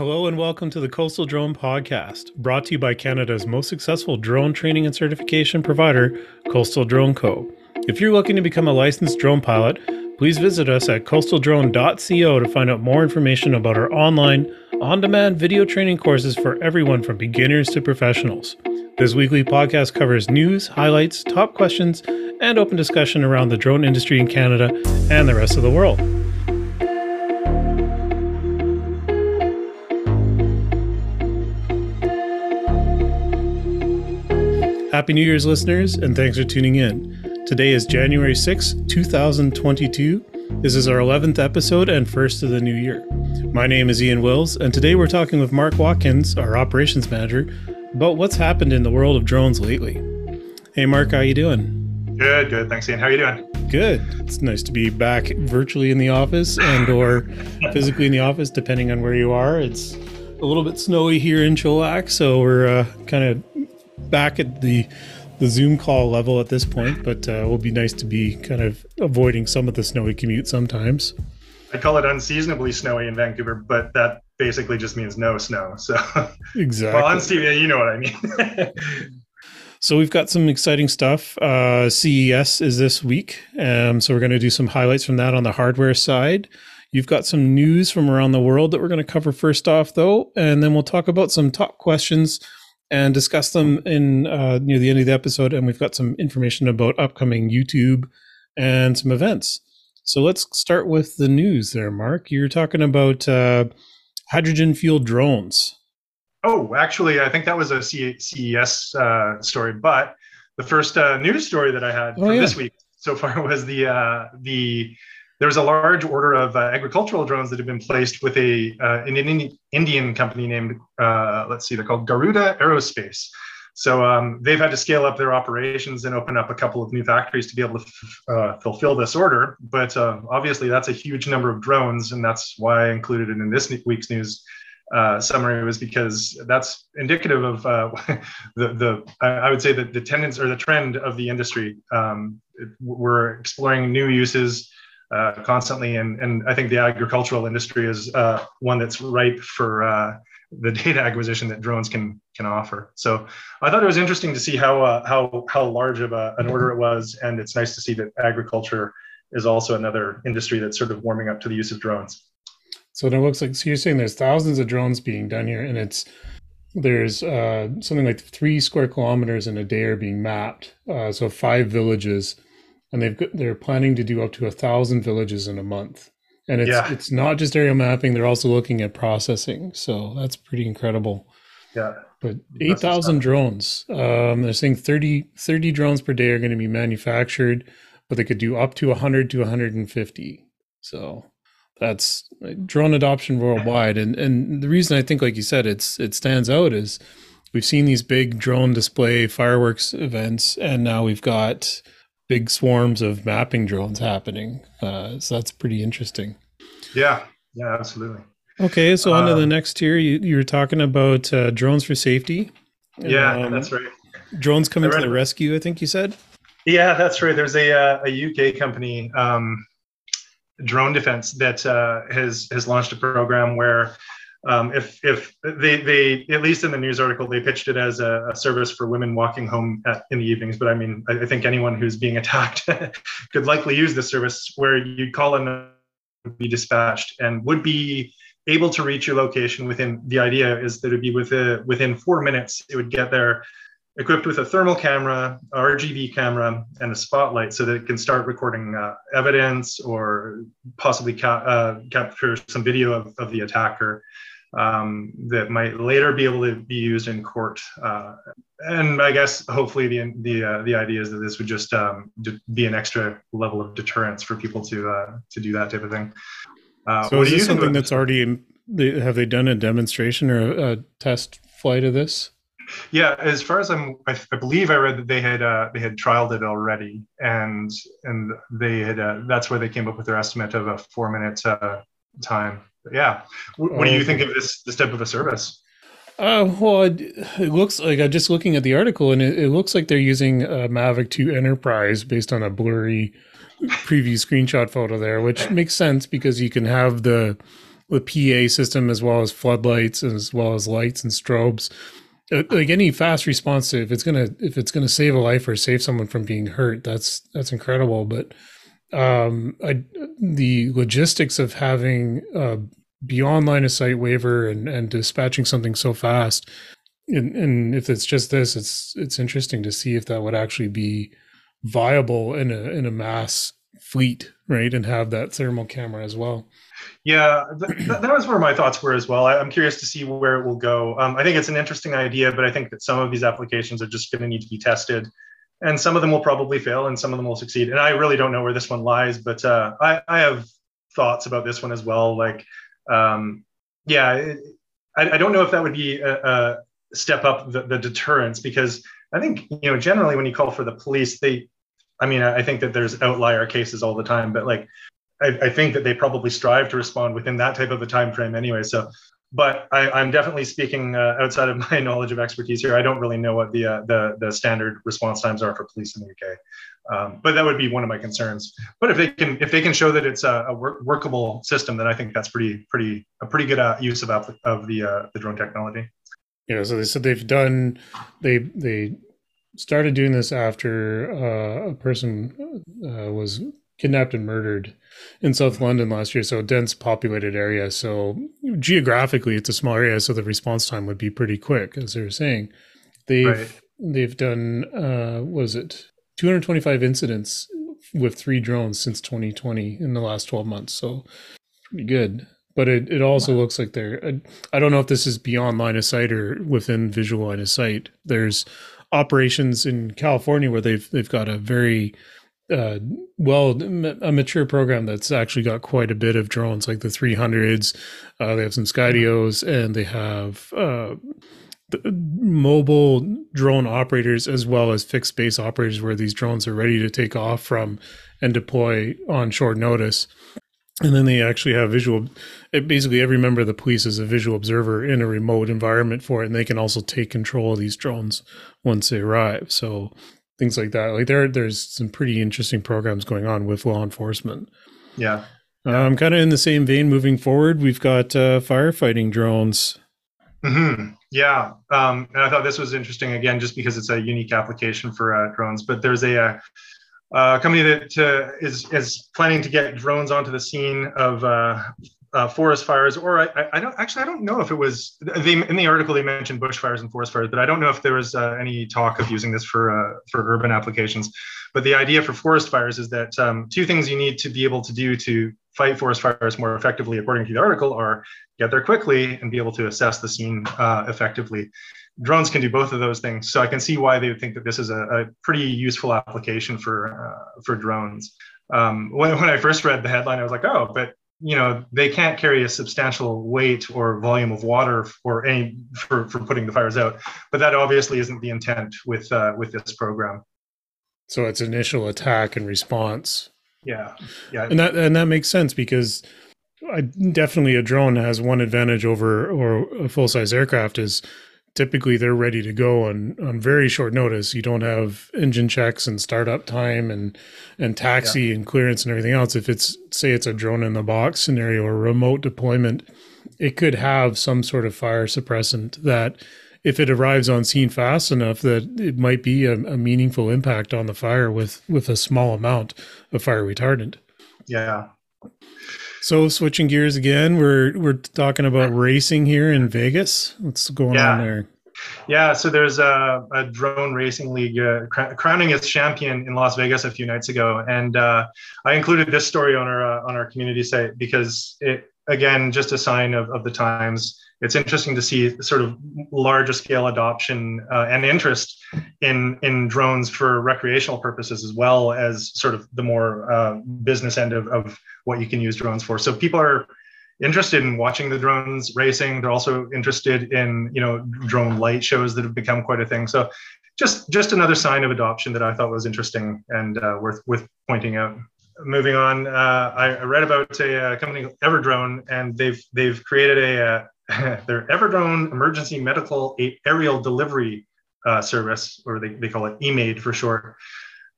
Hello and welcome to the Coastal Drone Podcast, brought to you by Canada's most successful drone training and certification provider, Coastal Drone Co. If you're looking to become a licensed drone pilot, please visit us at coastaldrone.co to find out more information about our online, on demand video training courses for everyone from beginners to professionals. This weekly podcast covers news, highlights, top questions, and open discussion around the drone industry in Canada and the rest of the world. Happy New Year's, listeners, and thanks for tuning in. Today is January 6, 2022. This is our 11th episode and first of the new year. My name is Ian Wills, and today we're talking with Mark Watkins, our operations manager, about what's happened in the world of drones lately. Hey, Mark, how you doing? Good, good. Thanks, Ian. How are you doing? Good. It's nice to be back virtually in the office and or physically in the office, depending on where you are. It's a little bit snowy here in Chilliwack, so we're uh, kind of back at the the Zoom call level at this point, but uh, it will be nice to be kind of avoiding some of the snowy commute sometimes. I call it unseasonably snowy in Vancouver, but that basically just means no snow. So exactly. well, unseasonable, you know what I mean. so we've got some exciting stuff. Uh, CES is this week, um, so we're going to do some highlights from that on the hardware side. You've got some news from around the world that we're going to cover first off, though, and then we'll talk about some top questions and discuss them in uh, near the end of the episode. And we've got some information about upcoming YouTube and some events. So let's start with the news there, Mark. You're talking about uh, hydrogen fueled drones. Oh, actually, I think that was a CES uh, story. But the first uh, news story that I had oh, yeah. this week so far was the uh, the there was a large order of uh, agricultural drones that have been placed with a uh, an Indian company named uh, let's see, they're called Garuda Aerospace. So um, they've had to scale up their operations and open up a couple of new factories to be able to f- uh, fulfill this order. But uh, obviously, that's a huge number of drones, and that's why I included it in this week's news. Uh, summary was because that's indicative of the the I would say that the tendency or the trend of the industry. Um, we're exploring new uses uh, constantly. And, and I think the agricultural industry is uh, one that's ripe for uh, the data acquisition that drones can can offer. So I thought it was interesting to see how uh, how how large of a, an order it was, and it's nice to see that agriculture is also another industry that's sort of warming up to the use of drones. So it looks like so you're saying there's thousands of drones being done here, and it's there's uh, something like three square kilometers in a day are being mapped. Uh, so five villages and they've got, they're planning to do up to a thousand villages in a month. And it's yeah. it's not just aerial mapping; they're also looking at processing. So that's pretty incredible. Yeah. But 8,000 drones. Um, they're saying 30, 30 drones per day are going to be manufactured, but they could do up to 100 to 150. So that's drone adoption worldwide. And and the reason I think, like you said, it's it stands out is we've seen these big drone display fireworks events, and now we've got big swarms of mapping drones happening. Uh, so that's pretty interesting. Yeah, yeah, absolutely. Okay, so on to the um, next tier. You, you were talking about uh, drones for safety. Yeah, um, that's right. Drones coming to the rescue. I think you said. Yeah, that's right. There's a uh, a UK company, um, Drone Defence, that uh, has has launched a program where um, if if they they at least in the news article they pitched it as a, a service for women walking home at, in the evenings. But i mean I, I, think anyone who's being attacked could likely use this service where you'd call in be dispatched and would be able to reach your location within the idea is that it'd be within within four minutes it would get there equipped with a thermal camera rgb camera and a spotlight so that it can start recording uh, evidence or possibly ca- uh, capture some video of, of the attacker um, that might later be able to be used in court. Uh, and I guess hopefully the the uh, the idea is that this would just um, be an extra level of deterrence for people to uh, to do that type of thing. Uh, so is this something that's already in? Have they done a demonstration or a, a, test flight of this? Yeah, as far as I'm, I, I believe I read that they had uh, they had trialed it already, and and they had uh, that's where they came up with their estimate of a four minute uh, time yeah. What, what do you think of this this type of a service? Uh, well, it, it looks like I'm just looking at the article, and it, it looks like they're using a Mavic 2 Enterprise based on a blurry preview screenshot photo there, which makes sense because you can have the the PA system as well as floodlights as well as lights and strobes. Uh, like any fast response to if it's gonna if it's gonna save a life or save someone from being hurt, that's that's incredible. But um, I, the logistics of having a beyond line of sight waiver and and dispatching something so fast, and, and if it's just this, it's it's interesting to see if that would actually be viable in a in a mass fleet, right? And have that thermal camera as well. Yeah, th- that was where my thoughts were as well. I, am curious to see where it will go. Um, I think it's an interesting idea, but I think that some of these applications are just going to need to be tested, and some of them will probably fail, and some of them will succeed. And I really don't know where this one lies, but uh, I, I, have thoughts about this one as well. Like, um, yeah, it, I, I, don't know if that would be a, a step up the, the deterrence because I think you know generally when you call for the police, they I mean, I think that there's outlier cases all the time, but like, I, I, think that they probably strive to respond within that type of a time frame anyway. So, but I, am definitely speaking uh, outside of my knowledge of expertise here. I don't really know what the uh, the the standard response times are for police in the UK, um, but that would be one of my concerns. But if they can if they can show that it's a, a work, workable system, then I think that's pretty pretty a pretty good uh, use of of the uh, the drone technology. Yeah, so they said they've done they they started doing this after uh, a person uh, was kidnapped and murdered in South London last year. So a dense populated area. So geographically, it's a small area, so the response time would be pretty quick, as they were saying. They've right. they've done uh, was it 225 incidents with three drones since 2020 in the last 12 months. So pretty good. But it, it also wow. looks like they're I don't know if this is beyond line of sight or within visual line of sight. There's operations in California where they've they've got a very uh, well a mature program that's actually got quite a bit of drones like the 300s uh, they have some skydios and they have uh, mobile drone operators as well as fixed base operators where these drones are ready to take off from and deploy on short notice. And then they actually have visual basically every member of the police is a visual observer in a remote environment for it and they can also take control of these drones once they arrive. So things like that. Like there there's some pretty interesting programs going on with law enforcement. Yeah. Um, kind of in the same vein moving forward we've got uh, firefighting drones. Mm-hmm. yeah. Um, and i thought this was interesting again just because it's a unique application for uh, drones but there's a, a uh, uh, a company that uh, is is planning to get drones onto the scene of uh, uh, forest fires, or I, I, don't actually I don't know if it was they, in the article they mentioned bushfires and forest fires, but I don't know if there was uh, any talk of using this for uh, for urban applications. But the idea for forest fires is that um, two things you need to be able to do to fight forest fires more effectively, according to the article, are get there quickly and be able to assess the scene effectively drones can do both of those things. So I can see why they would think that this is a, a pretty useful application for uh, for drones. Um, when, when I first read the headline, I was like, oh, but you know they can't carry a substantial weight or volume of water for any for, for putting the fires out. But that obviously isn't the intent with uh, with this program. So it's initial attack and response. Yeah, yeah, and that and that makes sense because I, definitely a drone has one advantage over or a full size aircraft is typically they're ready to go on on very short notice. You don't have engine checks and startup time and and taxi yeah. and clearance and everything else. If it's say it's a drone in the box scenario or remote deployment, it could have some sort of fire suppressant that if it arrives on scene fast enough that it might be a, a meaningful impact on the fire with with a small amount of fire retardant. Yeah. So switching gears again, we're we're talking about racing here in Vegas. What's going yeah. on there? Yeah, so there's a, a drone racing league uh, cr- crowning its champion in Las Vegas a few nights ago, and uh, I included this story on our uh, on our community site because it again just a sign of, of the times it's interesting to see sort of larger scale adoption uh, and interest in in drones for recreational purposes as well as sort of the more uh, business end of, of what you can use drones for. So people are interested in watching the drones racing. They're also interested in you know drone light shows that have become quite a thing. So just just another sign of adoption that i thought was interesting and uh, worth worth pointing out. Moving on uh, I, read about a, a company everdrone and they've they've created a, uh, their Everdrone Emergency Medical Aerial Delivery uh, Service, or they, they call it EMADE for short.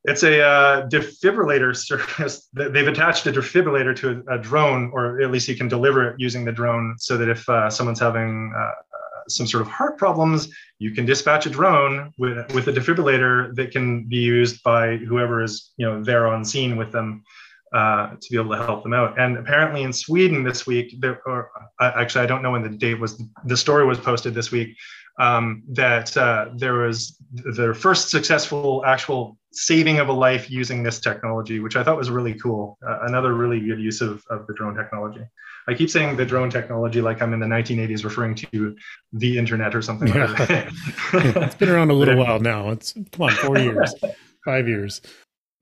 It's a uh, defibrillator service. They've attached a defibrillator to a, a, drone, or at least you can deliver it using the drone, so that if uh, someone's having uh, some sort of heart problems, you can dispatch a drone with with a defibrillator that can be used by whoever is you know there on scene with them uh, to be able to help them out. And apparently in Sweden this week, there, or uh, actually I don't know when the date was. The story was posted this week um, that uh, there was their first successful actual saving of a life using this technology, which I thought was really cool. Uh, another really good use of, of the drone technology. I keep saying the drone technology like I'm in the 1980s, referring to the internet or something. Yeah. Like it's been around a little while now. It's come on, four years, five years.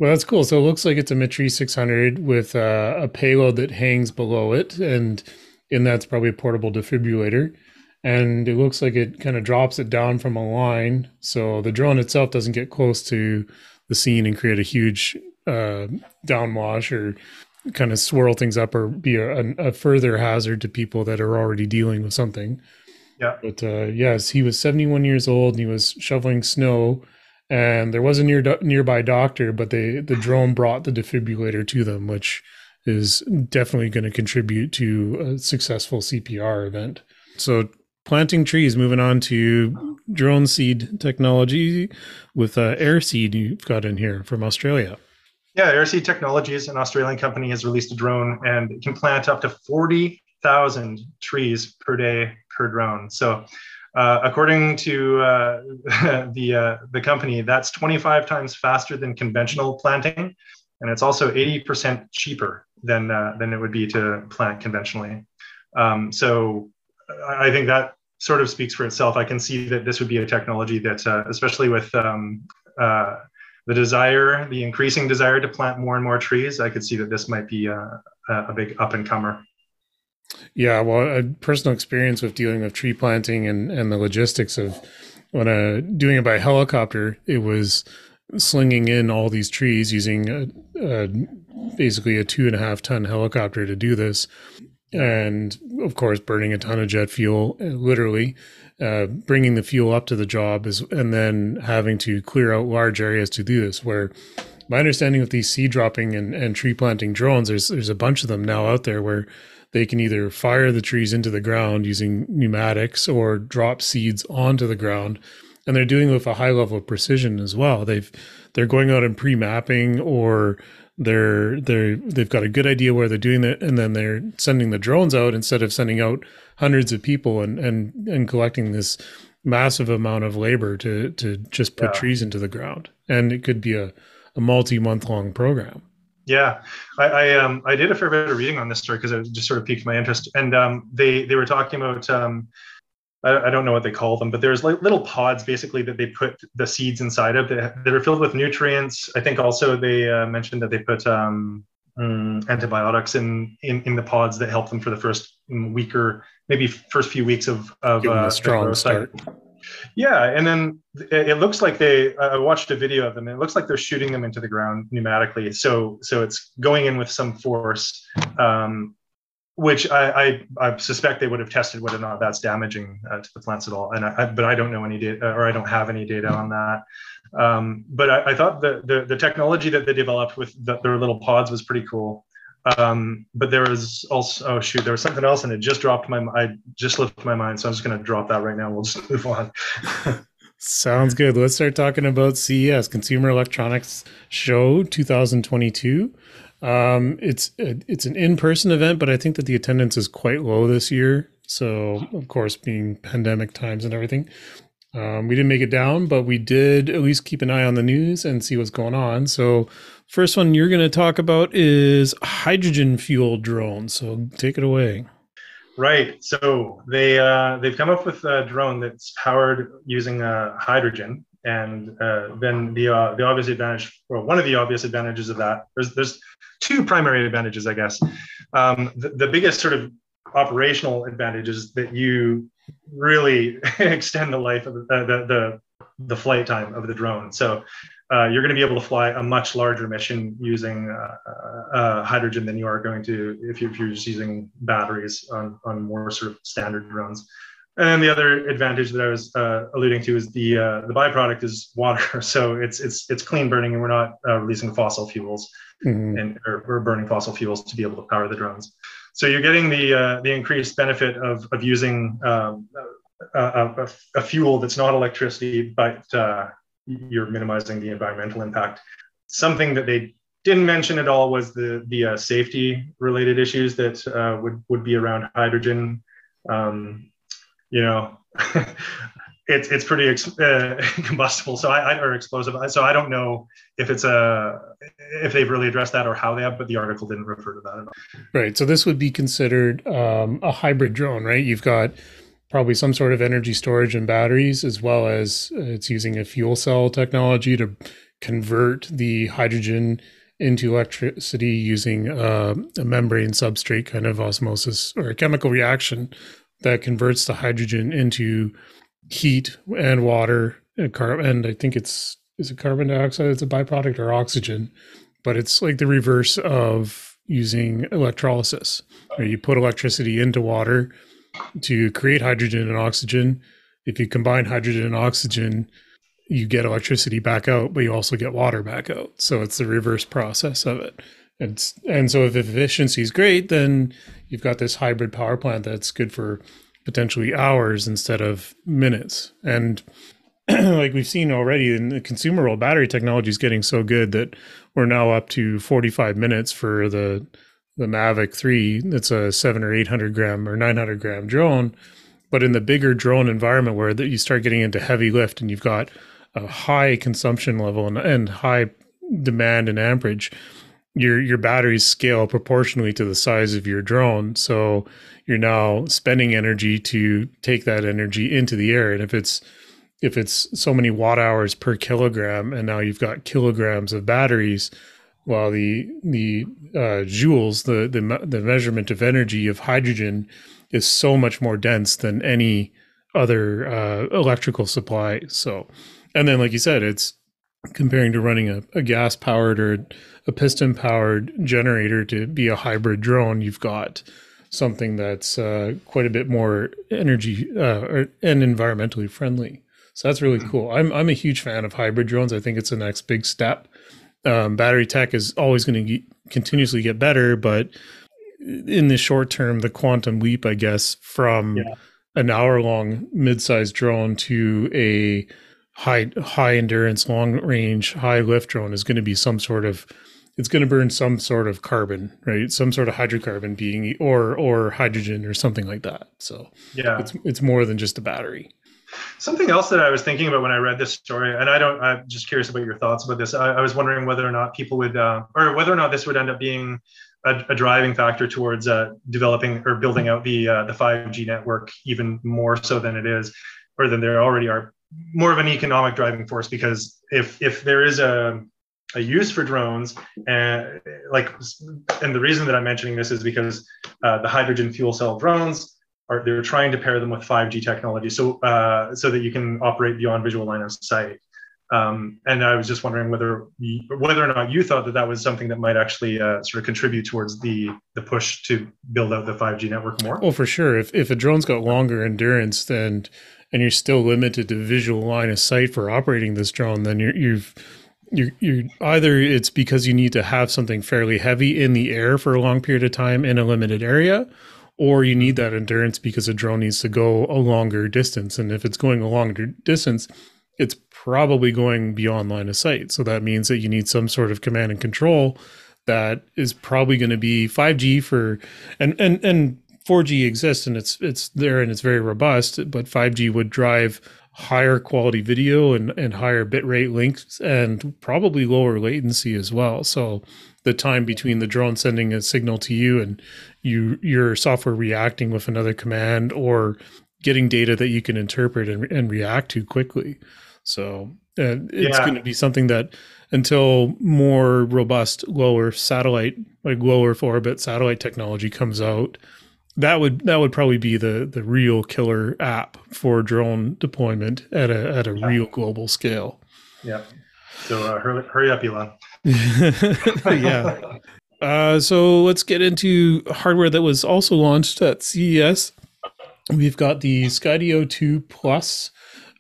Well, that's cool. So it looks like it's a Matrice 600 with uh, a payload that hangs below it, and in that's probably a portable defibrillator. And it looks like it kind of drops it down from a line so the drone itself doesn't get close to the scene and create a huge uh, downwash or kind of swirl things up or be a, a, further hazard to people that are already dealing with something. Yeah. But uh, yes he was 71 years old and he was shoveling snow and there was a near nearby doctor but they the drone brought the defibrillator to them which is definitely going to contribute to a successful cpr event so planting trees. Moving on to drone seed technology with uh, Airseed you've got in here from Australia. Yeah, Airseed Technologies, an Australian company, has released a drone and it can plant up to 40,000 trees per day per drone. So, uh, according to uh, the uh, the company, that's 25 times faster than conventional planting, and it's also 80% cheaper than uh, than it would be to plant conventionally. Um, so I think that sort of speaks for itself. I can see that this would be a technology that, uh, especially with um, the desire, the increasing desire to plant more and more trees, I could see that this might be a, a big up and comer. Yeah, well, a personal experience with dealing with tree planting and, and the logistics of when uh, doing it by helicopter, it was slinging in all these trees using a, a, basically a two and a half ton helicopter to do this. And of course burning a ton of jet fuel uh, literally uh, bringing the fuel up to the job is and then having to clear out large areas to do this where my understanding of these seed dropping and, and tree planting drones there's there's a bunch of them now out there where they can either fire the trees into the ground using pneumatics or drop seeds onto the ground. And they're doing it with a high level of precision as well. They've they're going out and pre-mapping or they're they're they've got a good idea where they're doing it and then they're sending the drones out instead of sending out hundreds of people and and and collecting this massive amount of labor to to just put yeah. trees into the ground. And it could be a, a multi-month long program yeah I, I um i did a fair bit of reading on this story because it just sort of piqued my interest and um they they were talking about um I, I don't know what they call them, but there's like little pods basically that they put the seeds inside of that, that are filled with nutrients. I think also they uh, mentioned that they put um, um, antibiotics in, in in the pods that help them for the first week or maybe first few weeks of of uh, a strong start. Yeah, and then it looks like they. I watched a video of them. It looks like they're shooting them into the ground pneumatically. So so it's going in with some force, um, which I, I, I, suspect they would have tested whether or not that's damaging uh, to the plants at all. And I, but I don't know any data, or I don't have any data on that. Um, but I, I, thought the, the, the technology that they developed with the, their little pods was pretty cool. Um, but there was also oh shoot, there was something else, and it just dropped my I just lifted my mind, so I'm just going to drop that right now. We'll just move on. Sounds good. Let's start talking about CES, Consumer Electronics Show 2022. Um, it's it's an in person event, but I think that the attendance is quite low this year. So, of course, being pandemic times and everything, um, we didn't make it down, but we did at least keep an eye on the news and see what's going on. So, first one you're going to talk about is hydrogen fuel drones. So, take it away. Right. So they uh, they've come up with a drone that's powered using uh, hydrogen, and uh, then the uh, the obvious advantage, or one of the obvious advantages of that, there's there's two primary advantages, I guess. Um, the, the, biggest sort of operational advantage is that you really extend the life of the, the, the, the flight time of the drone. So uh, you're going to be able to fly a much larger mission using uh, uh, hydrogen than you are going to if, you, if you're just using batteries on, on more sort of standard drones. And then the other advantage that I was uh, alluding to is the uh, the byproduct is water, so it's it's it's clean burning, and we're not uh, releasing fossil fuels mm-hmm. and or, we're burning fossil fuels to be able to power the drones. So you're getting the uh, the increased benefit of of using um, a, a, a, fuel that's not electricity, but uh, you're minimizing the environmental impact. Something that they didn't mention at all was the the uh, safety related issues that uh, would would be around hydrogen. Um, you know, it's it's pretty ex- uh, combustible, so I, I or explosive. So I don't know if it's a if they've really addressed that or how they have, but the article didn't refer to that at all. Right. So this would be considered um, a hybrid drone, right? You've got probably some sort of energy storage and batteries, as well as uh, it's using a fuel cell technology to convert the hydrogen into electricity using uh, a membrane substrate kind of osmosis or a chemical reaction that converts the hydrogen into heat and water and carbon. And I think it's is it carbon dioxide? It's a byproduct or oxygen, but it's like the reverse of using electrolysis. Where you put electricity into water to create hydrogen and oxygen. If you combine hydrogen and oxygen, you get electricity back out, but you also get water back out. So it's the reverse process of it. And, and so if efficiency is great, then you've got this hybrid power plant that's good for potentially hours instead of minutes. And like we've seen already in the consumer world, battery technology is getting so good that we're now up to 45 minutes for the the Mavic 3 it's a seven or 800 gram or 900 gram drone. But in the bigger drone environment where you start getting into heavy lift and you've got a high consumption level and, and high demand and amperage, your your batteries scale proportionally to the size of your drone. So you're now spending energy to take that energy into the air. And if it's if it's so many watt hours per kilogram, and now you've got kilograms of batteries, while the the uh, joules, the, the the measurement of energy of hydrogen, is so much more dense than any other uh, electrical supply. So, and then like you said, it's comparing to running a, a gas powered or a piston powered generator to be a hybrid drone. You've got something that's uh, quite a bit more energy uh, and environmentally friendly. So that's really cool. I'm I'm a huge fan of hybrid drones. I think it's the next big step um, battery tech is always going to continuously get better, but in the short term, the quantum leap, I guess, from yeah. an hour long mid-sized drone to a high high endurance, long range, high lift drone is going to be some sort of it's going to burn some sort of carbon, right? Some sort of hydrocarbon being or or hydrogen or something like that. So yeah, it's it's more than just a battery. Something else that I was thinking about when I read this story, and I don't, I'm just curious about your thoughts about this. I, I was wondering whether or not people would, uh, or whether or not this would end up being a, a driving factor towards uh, developing or building out the uh, the 5G network even more so than it is, or than there already are, more of an economic driving force. Because if if there is a a use for drones and like and the reason that i'm mentioning this is because uh, the hydrogen fuel cell drones are they're trying to pair them with 5G technology, so uh, so that you can operate beyond visual line of sight. Um, and I was just wondering whether whether or not you thought that that was something that might actually uh, sort of contribute towards the the push to build out the 5G network more. Well, for sure. If if a drone's got longer endurance than and you're still limited to visual line of sight for operating this drone, then you're, you've you you either it's because you need to have something fairly heavy in the air for a long period of time in a limited area, or you need that endurance because a drone needs to go a longer distance. And if it's going a longer distance, it's probably going beyond line of sight. So that means that you need some sort of command and control that is probably going to be 5G for and and and 4G exists and it's it's there and it's very robust, but 5G would drive higher quality video and, and higher bitrate links and probably lower latency as well. So the time between the drone sending a signal to you and you your software reacting with another command or getting data that you can interpret and, and react to quickly. So uh, it's yeah. going to be something that until more robust lower satellite like lower orbit satellite technology comes out that would that would probably be the the real killer app for drone deployment at a at a yeah. real global scale. Yeah. So uh, hurry, hurry up, Elon. yeah. Uh, so let's get into hardware that was also launched at CES. we've got the Skydio 2 Plus.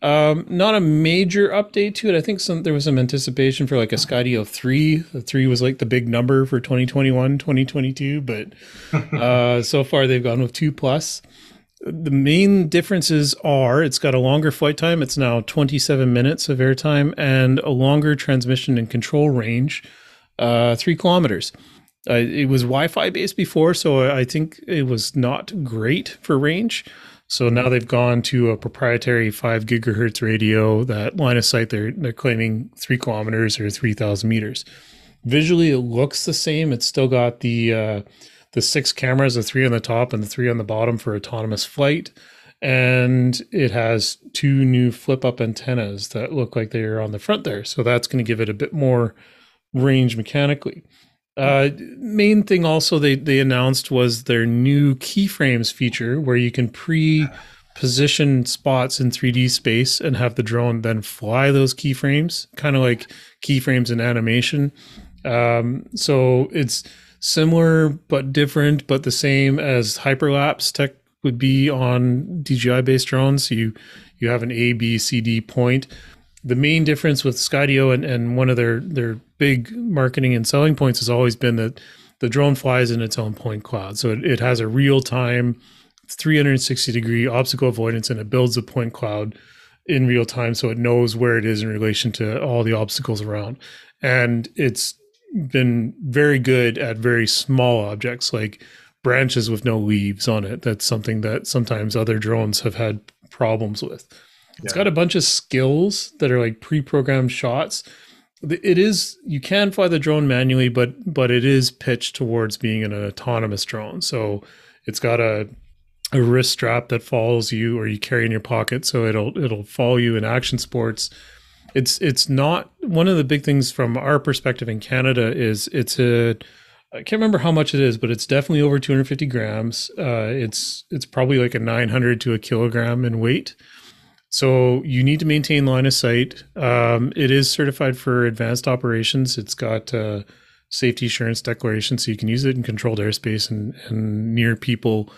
Um, not a major update to it. I think some there was some anticipation for like a Skydio 3. The 3 was like the big number for 2021, 2022, but uh, so far they've gone with 2 Plus. The main differences are it's got a longer flight time. It's now 27 minutes of airtime and a longer transmission and control range, uh, three kilometers. Uh, it was Wi-Fi based before, so I think it was not great for range. So now they've gone to a proprietary five gigahertz radio. That line of sight they're they're claiming three kilometers or three thousand meters. Visually, it looks the same. It's still got the uh, the six cameras, the three on the top and the three on the bottom for autonomous flight, and it has two new flip up antennas that look like they are on the front there. So that's going to give it a bit more range mechanically. Uh, main thing also they they announced was their new keyframes feature where you can pre position spots in 3D space and have the drone then fly those keyframes, kind of like keyframes in animation. Um, so it's similar but different, but the same as hyperlapse tech would be on DJI based drones. You you have an A, B, C, D point. The main difference with Skydio and, and one of their their big marketing and selling points has always been that the drone flies in its own point cloud. So it, it has a real time 360 degree obstacle avoidance and it builds a point cloud in real time so it knows where it is in relation to all the obstacles around. And it's been very good at very small objects like branches with no leaves on it. That's something that sometimes other drones have had problems with. It's got a bunch of skills that are like pre-programmed shots it is you can fly the drone manually but but it is pitched towards being an autonomous drone. So it's got a a wrist strap that follows you or you carry in your pocket. So it'll it'll follow you in action sports. It's it's not one of the big things from our perspective in canada is it's a i can't remember how much it is but it's definitely over 250 grams. Uh, it's it's probably like a 900 to a kilogram in weight so you need to maintain line of sight. Um, it is certified for advanced operations. It's got uh, safety assurance declaration, so you can use it in controlled airspace and, and near people.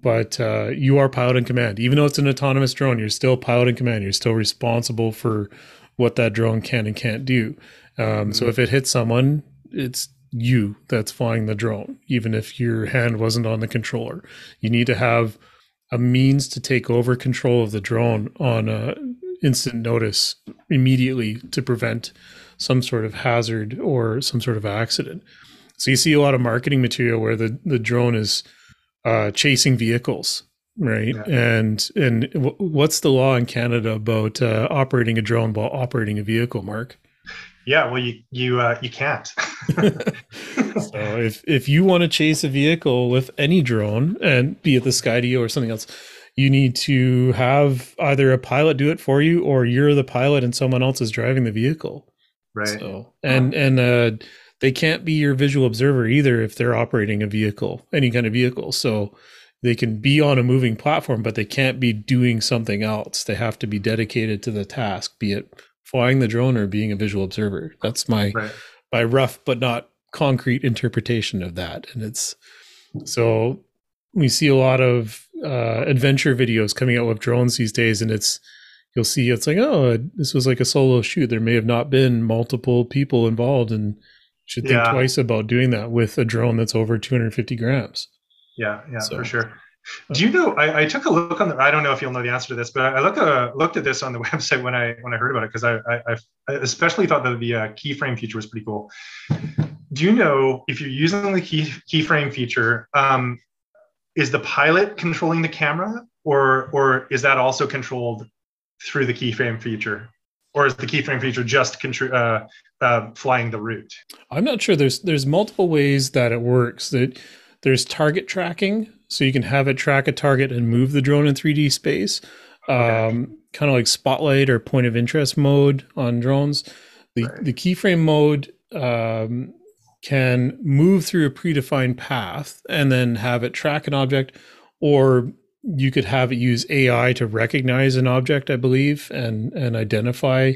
But uh, you are pilot in command. Even though it's an autonomous drone, you're still pilot in command. You're still responsible for what that drone can and can't do. Um, mm-hmm. So if it hits someone, it's you that's flying the drone, even if your hand wasn't on the controller. You need to have a means to take over control of the drone on a instant notice immediately to prevent some sort of hazard or some sort of accident. So you see a lot of marketing material where the, the drone is uh, chasing vehicles, right? Yeah. And and w- what's the law in Canada about uh, operating a drone while operating a vehicle, Mark? Yeah, well, you you uh, you can't. so if if you want to chase a vehicle with any drone, and be it the Skydio or something else, you need to have either a pilot do it for you, or you're the pilot and someone else is driving the vehicle. Right. So and and uh, they can't be your visual observer either if they're operating a vehicle, any kind of vehicle. So they can be on a moving platform, but they can't be doing something else. They have to be dedicated to the task, be it flying the drone or being a visual observer. That's my right. my rough but not concrete interpretation of that. And it's so we see a lot of uh, adventure videos coming out with drones these days, and it's you'll see it's like oh this was like a solo shoot. There may have not been multiple people involved, and should think yeah. twice about doing that with a drone that's over 250 grams. Yeah, yeah, so. for sure. Do you know? I, I, took a look on the. I don't know if you'll know the answer to this, but I look, uh, looked at this on the website when I when I heard about it because I, I, I especially thought that the uh, keyframe feature was pretty cool. Do you know if you're using the key keyframe feature, um, is the pilot controlling the camera, or or is that also controlled through the keyframe feature, or is the keyframe feature just contr- uh, uh, flying the route? I'm not sure. There's there's multiple ways that it works. That there's target tracking so you can have it track a target and move the drone in 3D space. Okay. Um, kind of like spotlight or point of interest mode on drones. The right. the keyframe mode um, can move through a predefined path and then have it track an object, or you could have it use AI to recognize an object, I believe, and and identify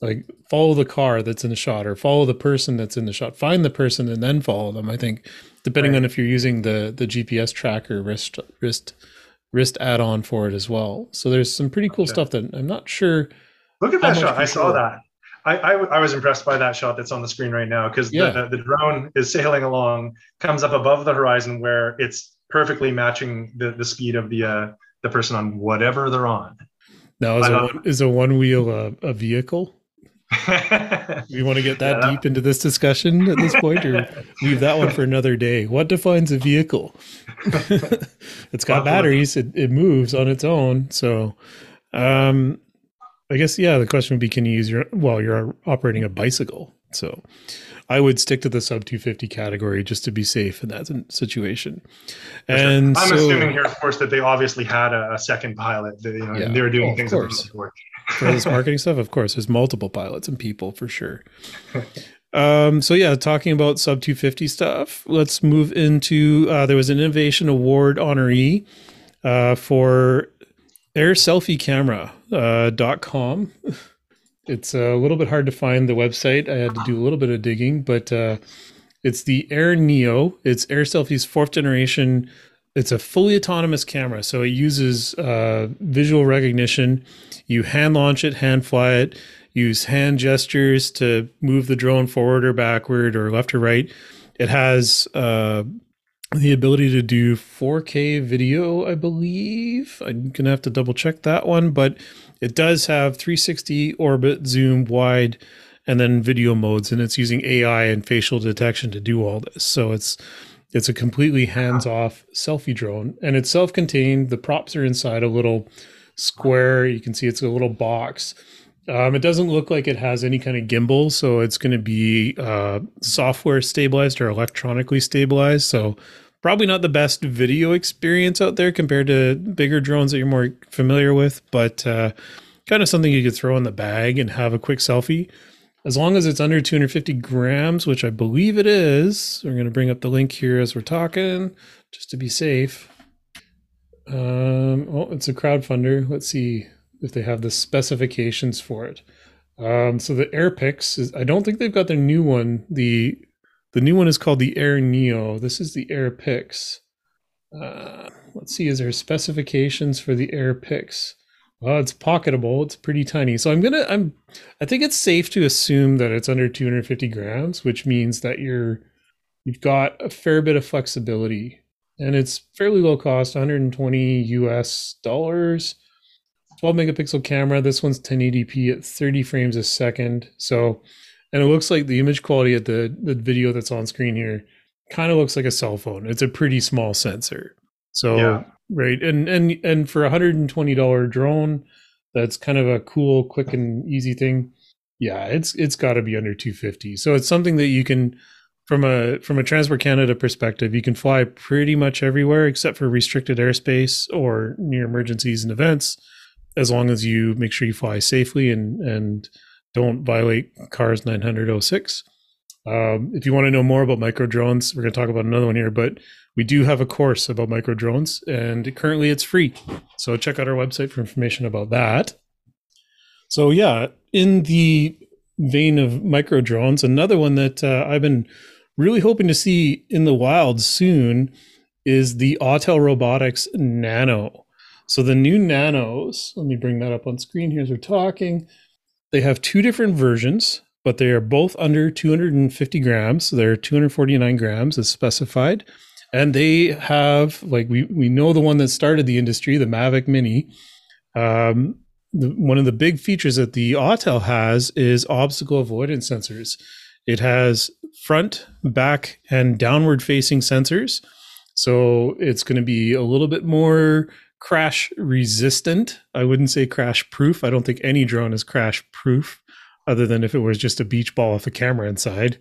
like follow the car that's in the shot or follow the person that's in the shot find the person and then follow them i think depending right. on if you're using the the gps tracker wrist wrist wrist add-on for it as well. So there's some pretty cool okay. stuff that I'm not sure. Look at that shot! I saw that. I, I, I, was impressed by that shot that's on the screen right now because yeah. the, the, drone is sailing along, comes up above the horizon where it's perfectly matching the, the speed of the uh, the person on whatever they're on. Now, is, a, one, is a one wheel a, a vehicle? you want to get that yeah. deep into this discussion at this point, or leave that one for another day? What defines a vehicle? it's got batteries. It, it moves on its own. So, um, I guess yeah. The question would be, can you use your well? You're operating a bicycle, so I would stick to the sub 250 category just to be safe in that situation. And I'm so, assuming here, of course, that they obviously had a, a second pilot. That, you know, yeah. they were doing oh, things. Of course. For this marketing stuff, of course, there's multiple pilots and people for sure. Um, so yeah, talking about sub 250 stuff, let's move into uh, there was an innovation award honoree uh, for Air Selfie Camera uh, dot com. It's a little bit hard to find the website. I had to do a little bit of digging, but uh, it's the Air Neo. It's Air Selfie's fourth generation. It's a fully autonomous camera, so it uses uh, visual recognition. You hand launch it, hand fly it, use hand gestures to move the drone forward or backward or left or right. It has uh, the ability to do 4K video, I believe. I'm gonna have to double check that one, but it does have 360 orbit, zoom, wide, and then video modes, and it's using AI and facial detection to do all this. So it's it's a completely hands-off selfie drone, and it's self-contained. The props are inside a little square. You can see it's a little box. Um, it doesn't look like it has any kind of gimbal, so it's going to be uh, software stabilized or electronically stabilized. So probably not the best video experience out there compared to bigger drones that you're more familiar with, but uh, kind of something you could throw in the bag and have a quick selfie. As long as it's under 250 grams, which I believe it is, we're going to bring up the link here as we're talking, just to be safe. Um, oh, it's a crowdfunder. Let's see if they have the specifications for it. Um, so the AirPix is, I don't think they've got their new one. The the new one is called the Air Neo. This is the AirPix. Uh, let's see, is there specifications for the AirPix? Well, it's pocketable. It's pretty tiny. So I'm gonna I'm I think it's safe to assume that it's under 250 grams, which means that you're you've got a fair bit of flexibility. And it's fairly low cost, 120 US dollars. 12 megapixel camera. This one's 1080p at 30 frames a second. So, and it looks like the image quality at the, the video that's on screen here kind of looks like a cell phone. It's a pretty small sensor. So, yeah. right. And, and, and for a $120 drone, that's kind of a cool, quick and easy thing. Yeah, it's, it's gotta be under 250. So it's something that you can, from a from a transport canada perspective you can fly pretty much everywhere except for restricted airspace or near emergencies and events as long as you make sure you fly safely and and don't violate CARS 90006. Um, if you want to know more about micro drones, we're going to talk about another one here, but we do have a course about micro drones, and currently it's free. So check out our website for information about that. So yeah, in the vein of micro drones, another one that uh, I've been really hoping to see in the wild soon is the Autel Robotics Nano. So the new Nanos, let me bring that up on screen here as we're talking. They have two different versions, but they are both under 250 grams. So they're 249 grams as specified. And they have, like, we, we know the one that started the industry, the Mavic Mini. Um, the, one of the big features that the Autel has is obstacle avoidance sensors. It has front, back, and downward facing sensors. So it's going to be a little bit more crash resistant. I wouldn't say crash proof. I don't think any drone is crash proof, other than if it was just a beach ball with a camera inside.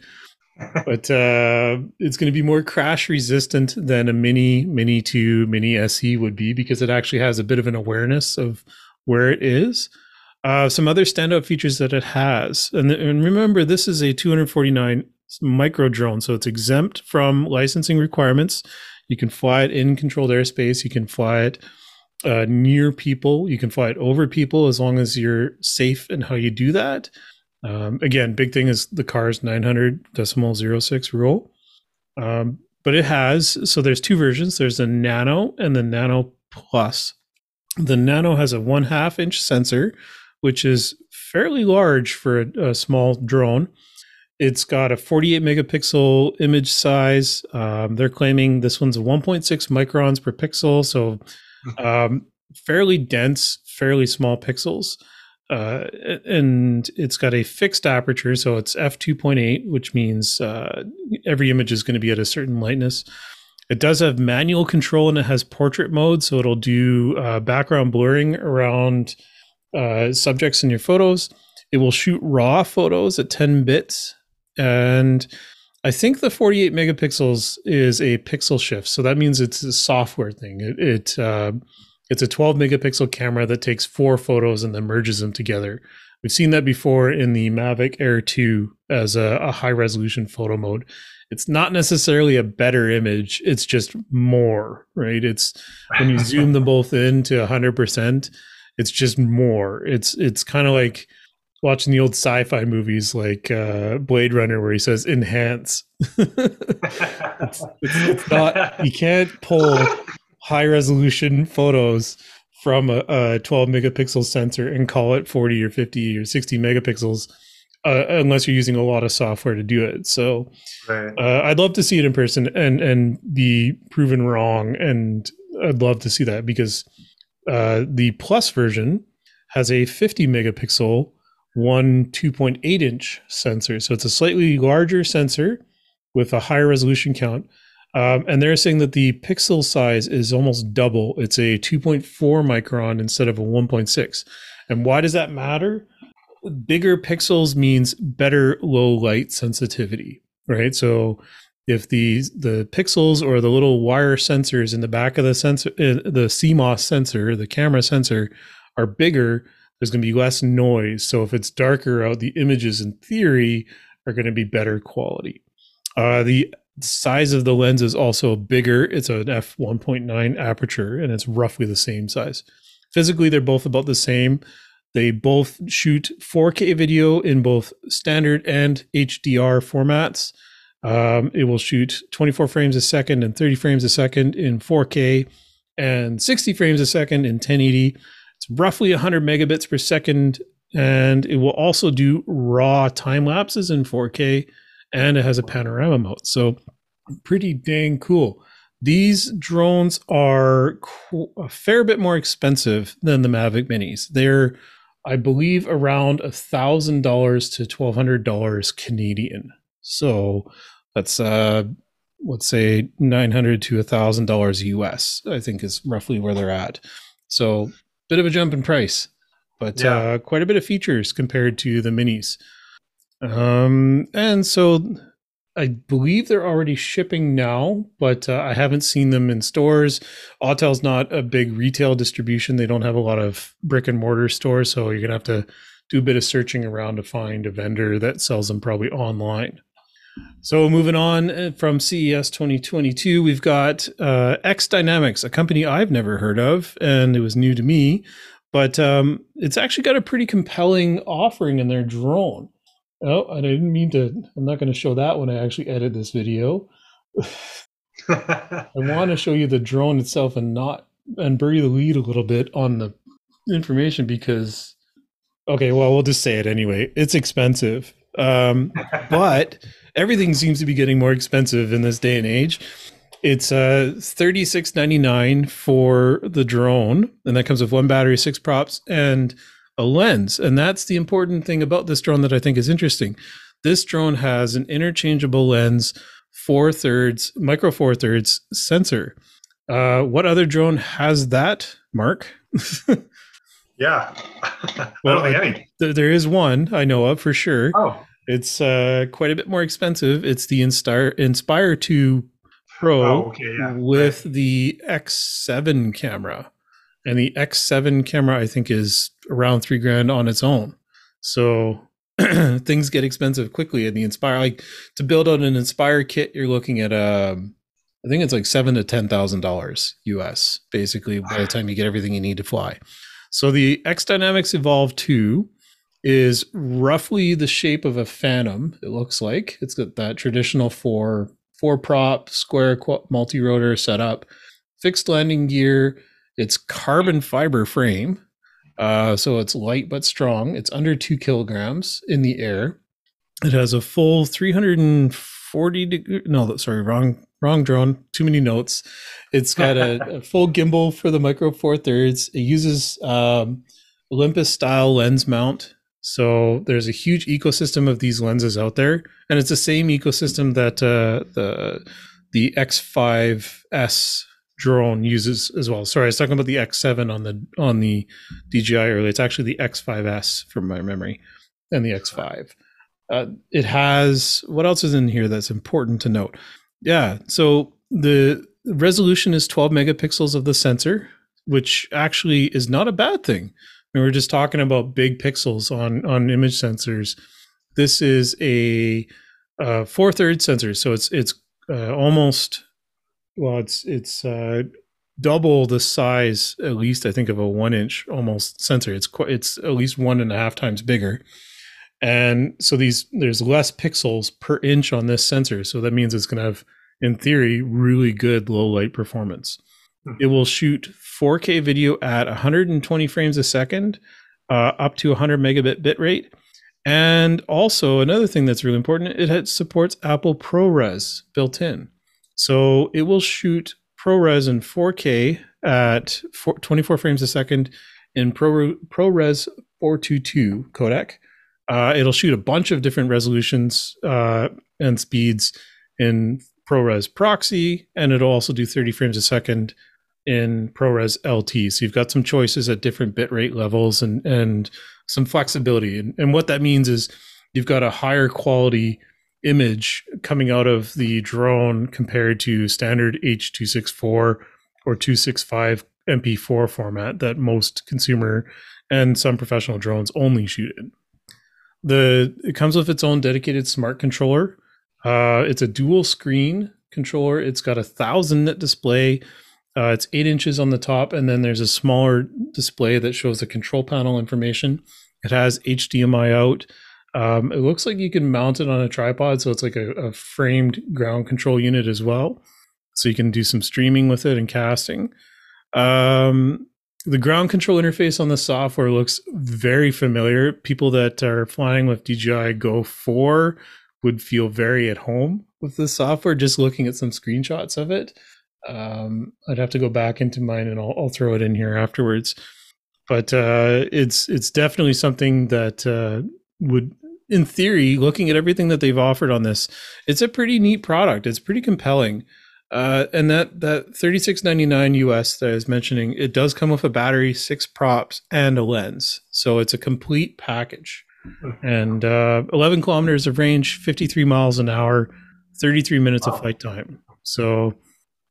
but uh, it's going to be more crash resistant than a mini, mini 2, mini SE would be because it actually has a bit of an awareness of where it is. Uh, some other standout features that it has, and, and remember, this is a 249 micro drone, so it's exempt from licensing requirements. You can fly it in controlled airspace. You can fly it uh, near people. You can fly it over people as long as you're safe in how you do that. Um, again, big thing is the CARS 900 decimal 06 rule. Um, but it has, so there's two versions. There's the Nano and the Nano Plus. The Nano has a one half inch sensor, which is fairly large for a, a small drone. It's got a 48 megapixel image size. Um, they're claiming this one's 1.6 microns per pixel, so um, fairly dense, fairly small pixels. Uh, and it's got a fixed aperture, so it's f2.8, which means uh, every image is going to be at a certain lightness. It does have manual control and it has portrait mode, so it'll do uh, background blurring around uh, subjects in your photos. It will shoot raw photos at 10 bits, and I think the 48 megapixels is a pixel shift, so that means it's a software thing. It, it uh, it's a 12 megapixel camera that takes four photos and then merges them together. We've seen that before in the Mavic Air 2 as a, a high resolution photo mode. It's not necessarily a better image, it's just more, right? It's when you zoom them both in to 100%, it's just more. It's it's kind of like watching the old sci-fi movies like uh, Blade Runner where he says enhance. it's, it's, not you can't pull high resolution photos from a, a, 12 megapixel sensor and call it 40 or 50 or 60 megapixels uh, unless you're using a lot of software to do it so right. uh, i'd love to see it in person and and be proven wrong and i'd love to see that because uh, the plus version has a 50 megapixel one 2.8 inch sensor so it's a slightly larger sensor with a higher resolution count um, and they're saying that the pixel size is almost double. It's a 2.4 micron instead of a 1.6. And why does that matter? Bigger pixels means better low light sensitivity, right? So if the the pixels or the little wire sensors in the back of the sensor, uh, the CMOS sensor, the camera sensor, are bigger, there's going to be less noise. So if it's darker out, the images in theory are going to be better quality. Uh, the size of the lens is also bigger. It's an f1.9 aperture and it's roughly the same size. Physically, they're both about the same. They both shoot 4K video in both standard and HDR formats. Um, it will shoot 24 frames a second and 30 frames a second in 4K and 60 frames a second in 1080. Roughly 100 megabits per second, and it will also do raw time lapses in 4K and it has a panorama mode. So pretty dang cool. These drones are a fair bit more expensive than the Mavic Minis. They're, I believe, around a thousand dollars to twelve hundred dollars Canadian. So that's uh, let's say nine hundred to a thousand dollars US. I think is roughly where they're at. So bit of a jump in price, but yeah. uh, quite a bit of features compared to the minis. Um, and so I believe they're already shipping now, but uh, I haven't seen them in stores. Autel's not a big retail distribution. They don't have a lot of brick and mortar stores, so you're gonna have to do a bit of searching around to find a vendor that sells them probably online. So moving on uh, from CES 2022, we've got uh, XDynamics, a company I've never heard of, and it was new to me, but um, it's actually got a pretty compelling offering in their drone. Oh, I didn't mean to. I'm not going to show that when I actually edit this video. I want to show you the drone itself and not and bury the lead a little bit on the information because okay, well, we'll just say it anyway. It's expensive. Um, but everything seems to be getting more expensive in this day and age. It's uh 36.99 for the drone and that comes with one battery, six props and a lens. And that's the important thing about this drone that I think is interesting. This drone has an interchangeable lens, four thirds, micro four thirds sensor. Uh, what other drone has that, Mark? yeah. well, I, th- there is one I know of for sure. Oh. It's uh, quite a bit more expensive. It's the Inspire Inspire 2 Pro oh, okay, yeah. with right. the X7 camera and the X7 camera I think is around three grand on its own. So things get expensive quickly. And the Inspire, like to build out an Inspire kit, you're looking at um, I think it's like seven to ten thousand dollars US, basically by the time you get everything you need to fly. So the XDynamics Evolve 2 is roughly the shape of a Phantom. It looks like it's got that traditional four four prop square multi rotor setup, fixed landing gear It's carbon fiber frame. Uh, so it's light but strong. It's under two kilograms in the air. It has a full 340 degree. No, sorry, wrong, wrong drone. Too many notes. It's got a, a full gimbal for the micro four thirds. It uses um, Olympus style lens mount. So there's a huge ecosystem of these lenses out there, and it's the same ecosystem that uh, the the X5S drone uses as well. Sorry, I was talking about the X7 on the on the DJI earlier. It's actually the X5S from my memory, and the X5. Uh, it has what else is in here that's important to note? Yeah, so the resolution is 12 megapixels of the sensor, which actually is not a bad thing. We were just talking about big pixels on on image sensors. This is a uh, sensor, so it's it's uh, almost well, it's it's uh, double the size, at least I think, of a one inch almost sensor. It's quite, it's at least one and a half times bigger, and so these there's less pixels per inch on this sensor. So that means it's going to have, in theory, really good low light performance. It will shoot 4K video at 120 frames a second, uh, up to 100 megabit bit rate. And also another thing that's really important, it supports Apple ProRes built in. So it will shoot ProRes in 4K at 24 frames a second in Pro, ProRes 422 codec. Uh, it'll shoot a bunch of different resolutions uh, and speeds in ProRes Proxy, and it'll also do 30 frames a second in ProRes LT. So you've got some choices at different bitrate levels and and some flexibility. And, and what that means is you've got a higher quality image coming out of the drone compared to standard H264 or 265 MP4 format that most consumer and some professional drones only shoot in. The it comes with its own dedicated smart controller. Uh, it's a dual screen controller. It's got a thousand nit display. Uh, it's eight inches on the top, and then there's a smaller display that shows the control panel information. It has HDMI out. Um, it looks like you can mount it on a tripod, so it's like a, a, framed ground control unit as well. So you can do some streaming with it and casting. Um, the ground control interface on the software looks very familiar. People that are flying with DJI Go 4 would feel very at home with the software. Just looking at some screenshots of it, um, I'd have to go back into mine and I'll, I'll throw it in here afterwards. But uh, it's it's definitely something that uh, would in theory, looking at everything that they've offered on this, it's a pretty neat product. It's pretty compelling. Uh, and that that thirty six ninety nine US that I was mentioning, it does come with a battery, six props, and a lens. So it's a complete package. And uh, eleven kilometers of range, fifty three miles an hour, thirty three minutes of flight time. So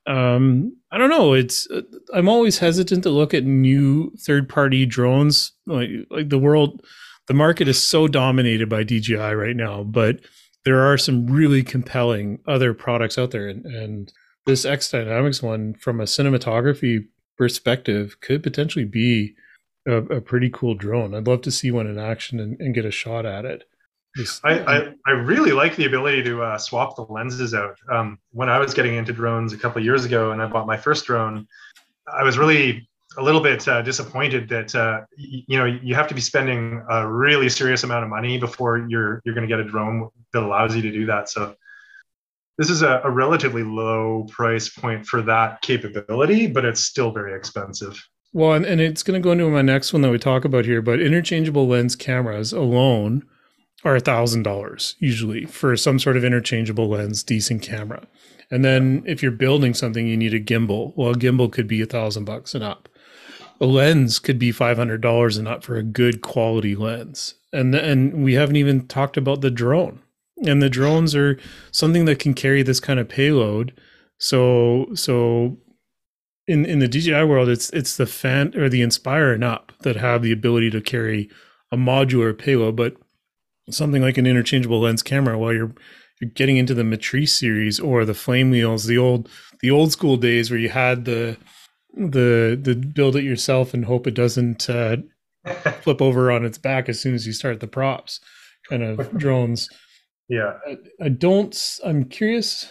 um, I don't know. It's uh, I'm always hesitant to look at new third party drones like like the world the market is so dominated by DJI right now, but there are some really compelling other products out there. And, and this XDynamics one, from a cinematography perspective, could potentially be a, a, pretty cool drone. I'd love to see one in action and, and get a shot at it. I, I, I, really like the ability to uh, swap the lenses out. Um, when I was getting into drones a couple years ago and I bought my first drone, I was really a little bit uh, disappointed that uh, y- you know you have to be spending a really serious amount of money before you're you're going to get a drone that allows you to do that. So this is a, a, relatively low price point for that capability, but it's still very expensive. Well, and, and it's going to go into my next one that we talk about here, but interchangeable lens cameras alone are a thousand dollars usually for some sort of interchangeable lens, decent camera. And then if you're building something, you need a gimbal. Well, a gimbal could be a thousand bucks and up a lens could be $500 and up for a good quality lens. And and we haven't even talked about the drone. And the drones are something that can carry this kind of payload. So so in in the DJI world it's it's the fan or the Inspire and up that have the ability to carry a modular payload, but something like an interchangeable lens camera while you're you're getting into the Matrice series or the flame wheels, the old the old school days where you had the the the build it yourself and hope it doesn't uh, flip over on its back as soon as you start the props kind of drones. Yeah, I, I, don't. I'm curious.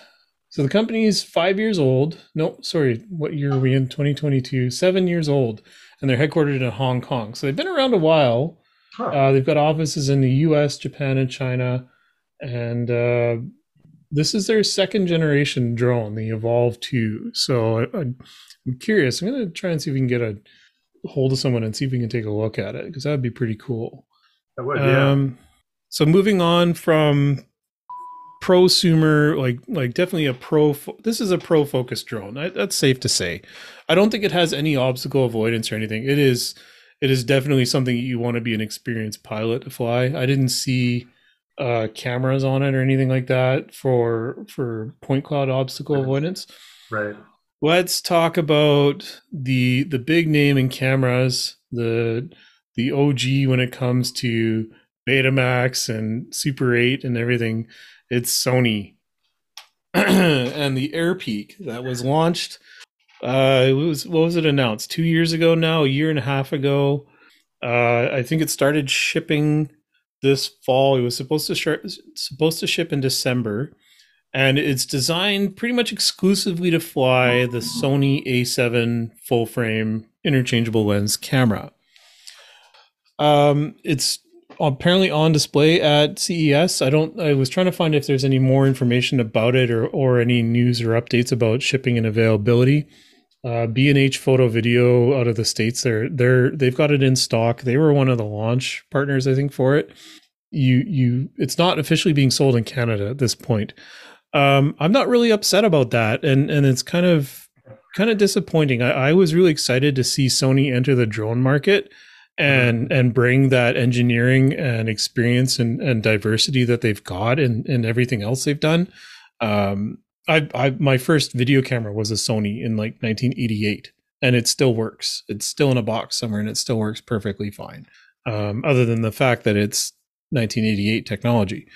So the company is five years old. No, sorry, what year are we in? 2022. Seven years old, and they're headquartered in Hong Kong. So they've been around a while. Huh. Uh, they've got offices in the U.S., Japan, and China, and uh, this is their second generation drone, the Evolve 2. So I, am curious. I'm going to try and see if we can get a hold of someone and see if we can take a look at it because that would be pretty cool. That would, yeah. Um, so moving on from prosumer, like like definitely a pro. Fo- this is a pro focused drone. I, that's safe to say. I don't think it has any obstacle avoidance or anything. It is it is definitely something you want to be an experienced pilot to fly. I didn't see uh, cameras on it or anything like that for for point cloud obstacle avoidance. Right. Let's talk about the the big name in cameras, the the OG when it comes to Betamax and Super 8 and everything. It's Sony. and the Airpeak that was launched uh it was what was it announced? 2 years ago now, a year and a half ago. Uh I think it started shipping this fall. It was supposed to sh- supposed to ship in December, and it's designed pretty much exclusively to fly the Sony A7 full frame interchangeable lens camera. Um, it's apparently on display at CES. I don't. I was trying to find if there's any more information about it or or any news or updates about shipping and availability. Uh, B&H Photo Video out of the states, they're they're they've got it in stock. They were one of the launch partners, I think, for it. You you, it's not officially being sold in Canada at this point. Um, I'm not really upset about that, and and it's kind of kind of disappointing. I, I was really excited to see Sony enter the drone market and and bring that engineering and experience and, and diversity that they've got and, and everything else they've done. Um, I, I my first video camera was a Sony in like 1988, and it still works. It's still in a box somewhere, and it still works perfectly fine. Um, other than the fact that it's 1988 technology,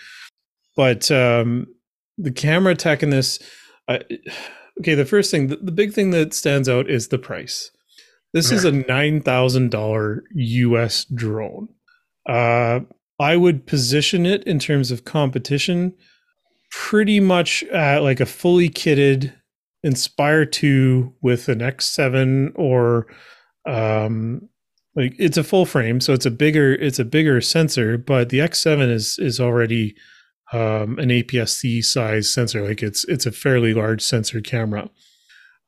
but um, the camera tech in this, I, okay, the first thing, the, the, big thing that stands out is the price. This is a nine thousand dollar US drone. Uh, I would position it in terms of competition pretty much uh, like a fully kitted Inspire 2 with an X7 or um like it's a full frame so it's a bigger it's a bigger sensor but the X7 is is already um an APS-C size sensor. Like it's it's a fairly large sensor camera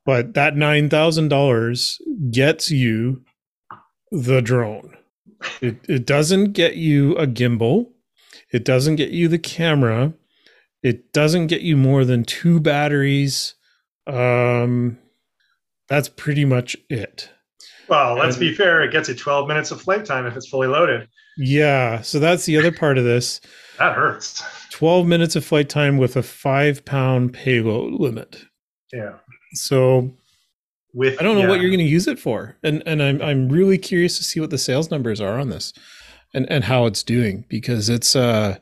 but that $9,000 gets you the drone it it doesn't get you a gimbal it doesn't get you the camera it doesn't get you more than two batteries. Um, that's pretty much it. Well, let's and, be fair. It gets you 12 minutes of flight time if it's fully loaded. Yeah. So that's the other part of this. that hurts. 12 minutes of flight time with a five pound payload limit. Yeah. So with I don't know yeah. what you're going to use it for. And and I'm I'm really curious to see what the sales numbers are on this and and how it's doing because it's uh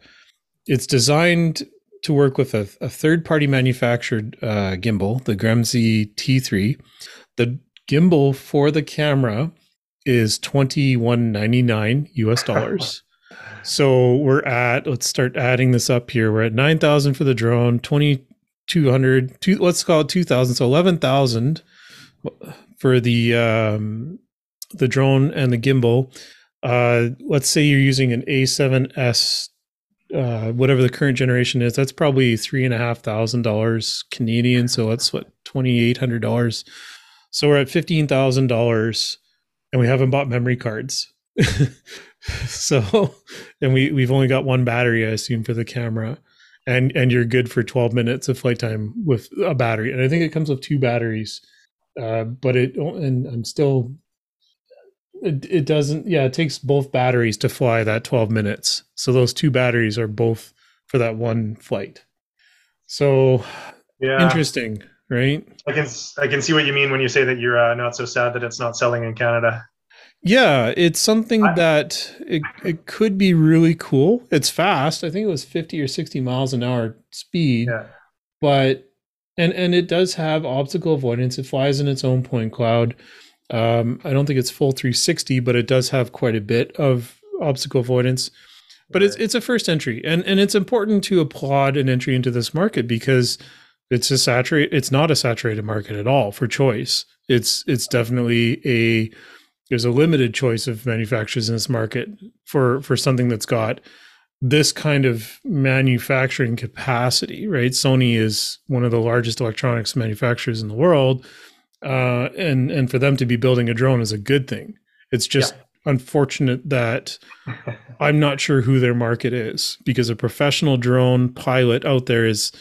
it's designed to work with a, a third party manufactured uh, gimbal, the Gremsy T3. The gimbal for the camera is twenty one ninety nine US dollars. so we're at let's start adding this up here. We're at nine thousand for the drone, twenty two hundred. Two, let's call it two thousand. So eleven thousand for the um, the drone and the gimbal. Uh, let's say you're using an A7S uh, whatever the current generation is, that's probably three and a half thousand dollars Canadian. So that's what twenty eight hundred dollars. So we're at fifteen thousand dollars, and we haven't bought memory cards. so, and we we've only got one battery, I assume, for the camera, and and you're good for twelve minutes of flight time with a battery. And I think it comes with two batteries, uh, but it and I'm still it, it doesn't yeah it takes both batteries to fly that 12 minutes. So those two batteries are both for that one flight. So yeah. interesting right? I can i can see what you mean when you say that you're uh, not so sad that it's not selling in canada yeah it's something I, that it, it could be really cool it's fast i think it was 50 or 60 miles an hour speed yeah. but and and it does have obstacle avoidance it flies in its own point cloud um, I don't think it's full 360, but it does have quite a bit of obstacle avoidance. But it's it's a first entry, and and it's important to applaud an entry into this market because It's a saturate. It's not a saturated market at all for choice. It's it's definitely a there's a limited choice of manufacturers in this market for for something that's got this kind of manufacturing capacity, right? Sony is one of the largest electronics manufacturers in the world, uh, and and for them to be building a drone is a good thing. It's just yeah. unfortunate that I'm not sure who their market is because a professional drone pilot out there is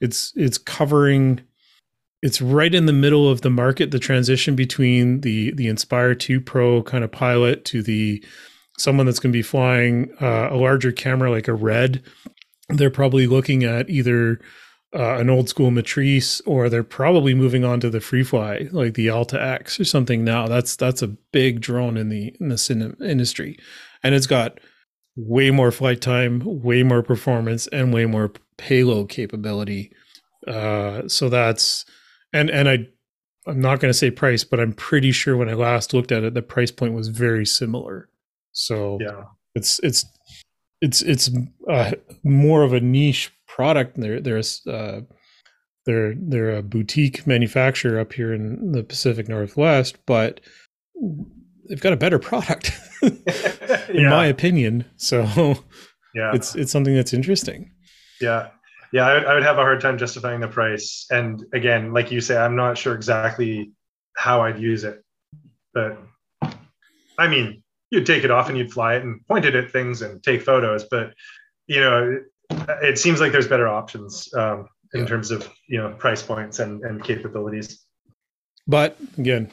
it's it's covering it's right in the middle of the market the transition between the the inspire 2 pro kind of pilot to the someone that's going to be flying uh, a larger camera like a red. They're probably looking at either uh, an old school matrice or they're probably moving on to the Freefly like the alta x or something now. That's that's a big drone in the in the industry. And it's got way more flight time way more performance and way more payload capability. Uh, so that's and and i i'm not going to say price but i'm pretty sure when i last looked at it the price point was very similar so yeah it's it's it's it's uh, more of a niche product. They're they're uh, they're they're a boutique manufacturer up here in the Pacific Northwest, but they've got a better product, in yeah. my opinion. So yeah, it's it's something that's interesting. Yeah, yeah, I would, I would have a hard time justifying the price. And again, like you say, I'm not sure exactly how I'd use it, but I mean, you'd take it off and you'd fly it and point it at things and take photos, but you know, it seems like there's better options um, in yeah. terms of you know price points and, and capabilities. But again,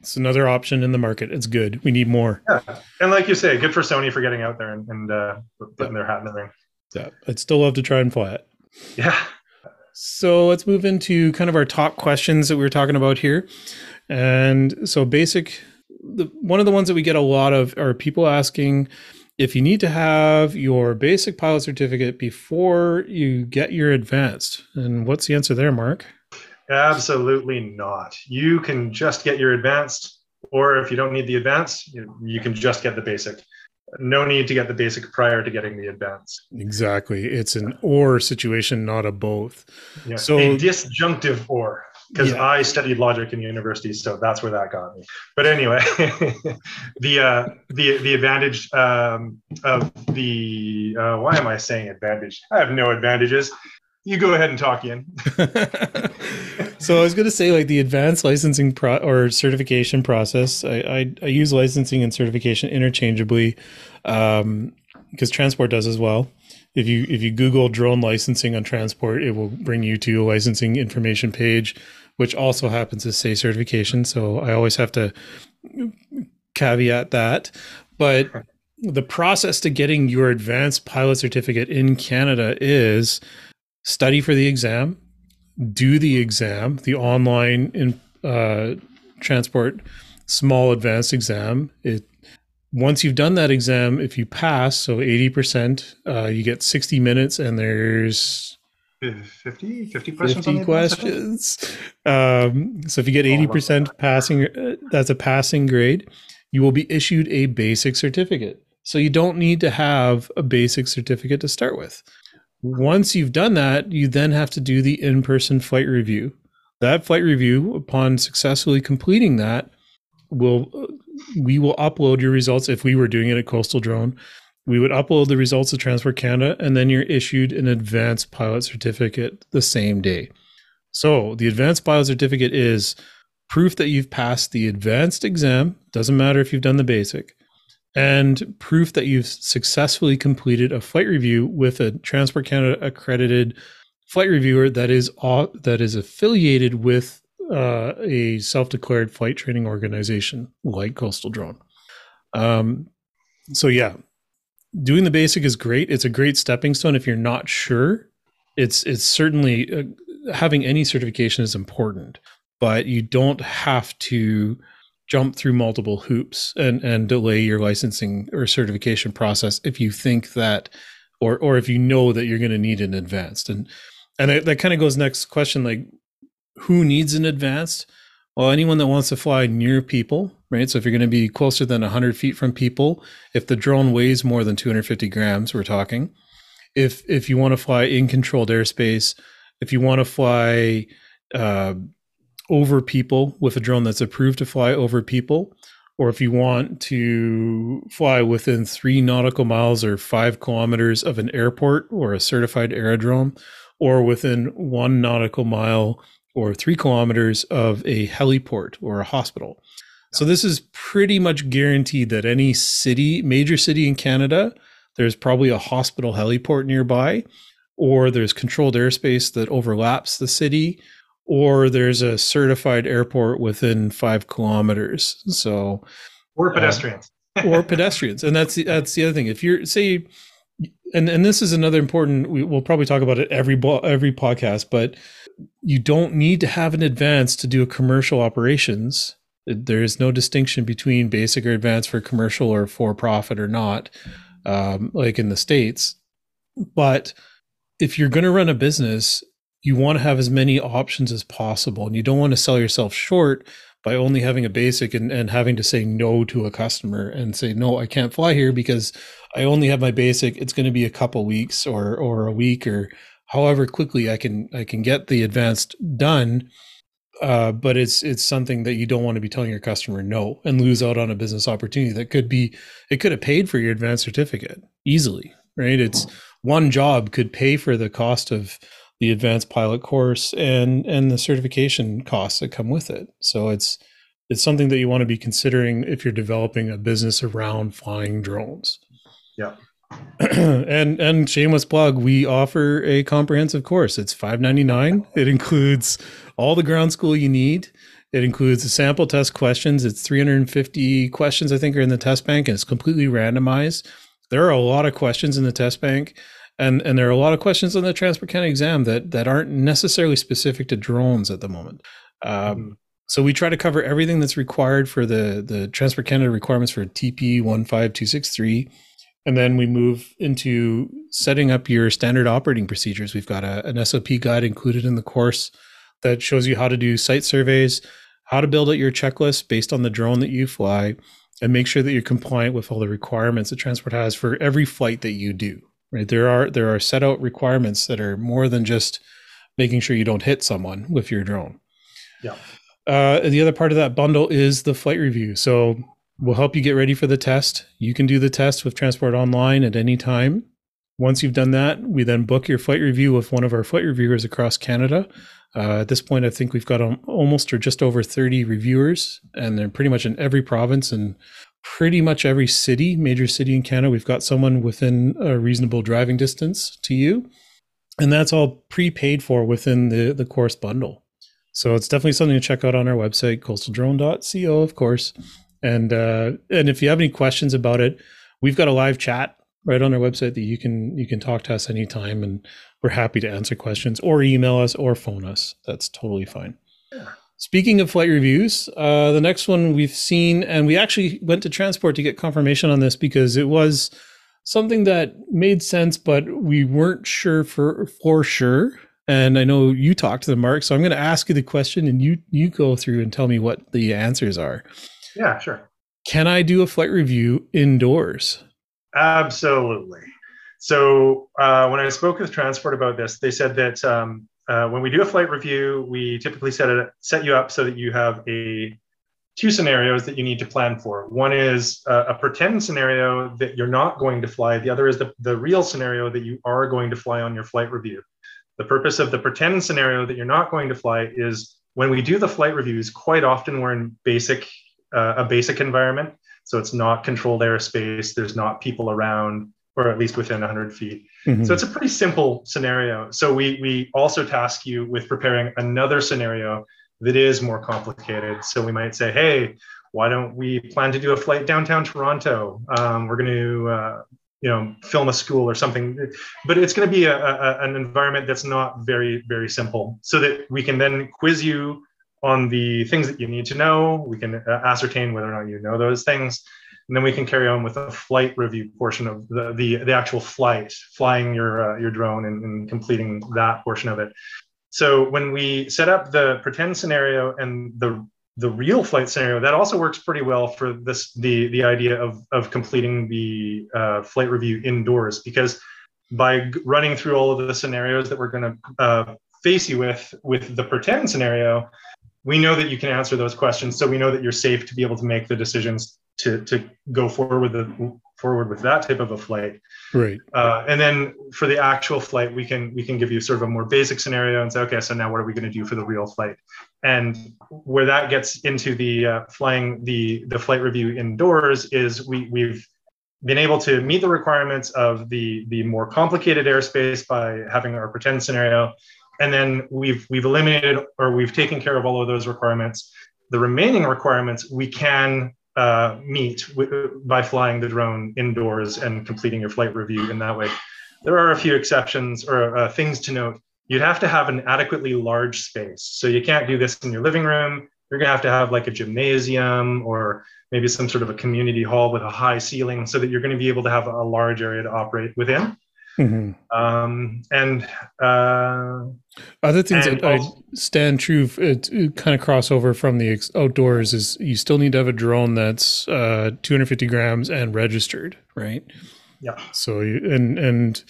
it's another option in the market. It's good. We need more. Yeah, and like you say, good for Sony for getting out there and, and uh, putting yeah. their hat in the ring. Yeah, I'd still love to try and fly it. Yeah. So let's move into kind of our top questions that we were talking about here. And so basic the one of the ones that we get a lot of are people asking if you need to have your basic pilot certificate before you get your advanced. And what's the answer there, Mark? Absolutely not. You can just get your advanced, or if you don't need the advanced, you, you can just get the basic. No need to get the basic prior to getting the advanced. Exactly. It's an or situation, not a both. Yeah. So a disjunctive or because yeah. I studied logic in university, so that's where that got me. But anyway, the uh, the the advantage um, of the uh, why am I saying advantage? I have no advantages. You go ahead and talk, in. so I was going to say, like the advanced licensing pro- or certification process. I, I, I use licensing and certification interchangeably because um, transport does as well if you if you google drone licensing on transport it will bring you to a licensing information page which also happens to say certification. So I always have to caveat that. But the process to getting your advanced pilot certificate in Canada is study for the exam, do the exam, the online in, uh, transport small advanced exam. It once you've done that exam, if you pass, so 80%, uh, you get 60 minutes and there's 50, 50 questions. 50 questions. Um, so if you get 80% passing, uh, that's a passing grade, you will be issued a basic certificate. So you don't need to have a basic certificate to start with. Once you've done that, you then have to do the in person flight review. That flight review, upon successfully completing that, will we will upload your results if we were doing it at Coastal Drone we would upload the results to Transport Canada, and then you're issued an advanced pilot certificate the same day. So the advanced pilot certificate is proof that you've passed the advanced exam, doesn't matter if you've done the basic, and proof that you've successfully completed a flight review with a Transport Canada accredited flight reviewer that is that is affiliated with uh, a self-declared flight training organization like Coastal Drone. Um, so yeah, doing the basic is great. It's a great stepping stone if you're not sure. It's it's certainly uh, having any certification is important, but you don't have to jump through multiple hoops and and delay your licensing or certification process if you think that or or if you know that you're going to need an advanced. And and that, kind of goes next question like who needs an advanced? Well, anyone that wants to fly near people, right? So if you're going to be closer than 100 feet from people, if the drone weighs more than 250 grams, we're talking. If if you want to fly in controlled airspace if you want to fly uh, over people with a drone that's approved to fly over people, or if you want to fly within three nautical miles or five kilometers of an airport or a certified aerodrome, or within one nautical mile or three kilometers of a heliport or a hospital. So this is pretty much guaranteed that any city, major city in Canada, there's probably a hospital heliport nearby, or there's controlled airspace that overlaps the city, or there's a certified airport within five kilometers. So, or uh, pedestrians, uh, or pedestrians, and that's the, that's the other thing. If you're say, and and this is another important. We, will probably talk about it every every podcast, but you don't need to have an advance to do a commercial operations. There is no distinction between basic or advanced for commercial or for profit or not, um, like in the states. But if you're going to run a business, you want to have as many options as possible and you don't want to sell yourself short by only having a basic and, and having to say no to a customer and say no i can't fly here because i only have my basic. It's going to be a couple weeks or or a week or however quickly i can i can get the advanced done uh, but it's it's something that you don't want to be telling your customer no and lose out on a business opportunity that could be it could have paid for your advanced certificate easily right? It's one job could pay for the cost of the advanced pilot course and and the certification costs that come with it. So it's it's something that you want to be considering if you're developing a business around flying drones. Yeah. and and shameless plug, we offer a comprehensive course. It's 5.99. It includes all the ground school you need. It includes the sample test questions. It's 350 questions I think are in the test bank and it's completely randomized. There are a lot of questions in the test bank and and there are a lot of questions on the Transport Canada exam that that aren't necessarily specific to drones at the moment. Um, mm-hmm. so we try to cover everything that's required for the the Transport Canada requirements for TP one five two six three, and then we move into setting up your standard operating procedures. We've got a, an SOP guide included in the course that shows you how to do site surveys, how to build out your checklist based on the drone that you fly, and make sure that you're compliant with all the requirements that transport has for every flight that you do right? There are there are set out requirements that are more than just making sure you don't hit someone with your drone. Yeah. Uh, the other part of that bundle is the flight review. So we'll help you get ready for the test. You can do the test with Transport Online at any time. Once you've done that, we then book your flight review with one of our flight reviewers across Canada. Uh, at this point, I think we've got almost or just over 30 reviewers, and they're pretty much in every province and pretty much every city, major city in Canada, we've got someone within a reasonable driving distance to you. And that's all prepaid for within the, the course bundle. So it's definitely something to check out on our website, coastaldrone.co, of course. And uh, and if you have any questions about it, we've got a live chat right on our website that you can you can talk to us anytime and we're happy to answer questions or email us or phone us. That's totally fine. Speaking of flight reviews, uh, the next one we've seen, and we actually went to transport to get confirmation on this because it was something that made sense, but we weren't sure for for sure. And I know you talked to the Mark, so I'm going to ask you the question, and you you go through and tell me what the answers are. Yeah, sure. Can I do a flight review indoors? Absolutely. So uh, when I spoke with Transport about this, they said that um, uh, when we do a flight review, we typically set it set you up so that you have a two scenarios that you need to plan for. One is a pretend scenario that you're not going to fly. The other is the, the real scenario that you are going to fly on your flight review. The purpose of the pretend scenario that you're not going to fly is when we do the flight reviews, quite often we're in basic uh, a basic environment. So it's not controlled airspace. There's not people around or at least within 100 feet. Mm-hmm. So it's a pretty simple scenario. So we we also task you with preparing another scenario that is more complicated. So we might say, hey, why don't we plan to do a flight downtown Toronto? Um, we're going to uh, you know film a school or something, but it's going to be a, a, an environment that's not very very simple, so that we can then quiz you on the things that you need to know. We can uh, ascertain whether or not you know those things and then we can carry on with the flight review portion of the the, the actual flight, flying your uh, your drone and, and completing that portion of it. So when we set up the pretend scenario and the the real flight scenario, that also works pretty well for this the the idea of of completing the uh, flight review indoors because by running through all of the scenarios that we're going to uh, face you with with the pretend scenario, we know that you can answer those questions. So we know that you're safe to be able to make the decisions to to go forward with the forward with that type of a flight. Right. Uh, and then for the actual flight, we can we can give you sort of a more basic scenario and say, okay, so now what are we going to do for the real flight? And where that gets into the uh, flying the the flight review indoors is we we've been able to meet the requirements of the the more complicated airspace by having our pretend scenario and then we've we've eliminated or we've taken care of all of those requirements the remaining requirements we can uh, meet w- by flying the drone indoors and completing your flight review in that way. There are a few exceptions or uh, things to note. You'd have to have an adequately large space. So you can't do this in your living room. You're going to have to have like a gymnasium or maybe some sort of a community hall with a high ceiling so that you're going to be able to have a large area to operate within Mm-hmm. Um, and uh, other things and that also, I stand true, it, it, kind of crossover from the outdoors is you still need to have a drone that's uh, 250 grams and registered, right? Yeah. So you, and and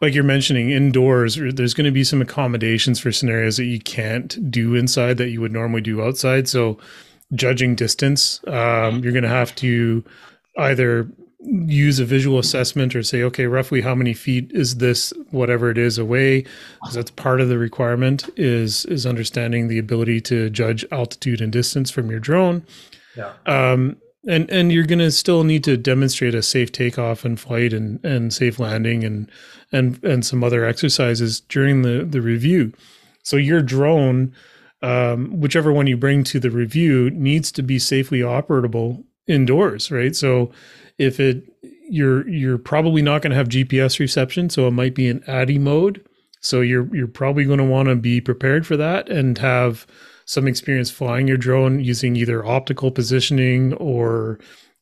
like you're mentioning indoors, there's going to be some accommodations for scenarios that you can't do inside that you would normally do outside. So judging distance, um, you're going to have to either use a visual assessment or say, okay, roughly how many feet is this, whatever it is, away? Because that's part of the requirement is is understanding the ability to judge altitude and distance from your drone. Yeah. Um, and and you're going to still need to demonstrate a safe takeoff and flight and and safe landing and and and some other exercises during the the review. So your drone, um, whichever one you bring to the review, needs to be safely operable indoors, right? So if it you're you're probably not going to have GPS reception, so it might be in ATTI mode. So you're you're probably going to want to be prepared for that and have some experience flying your drone using either optical positioning or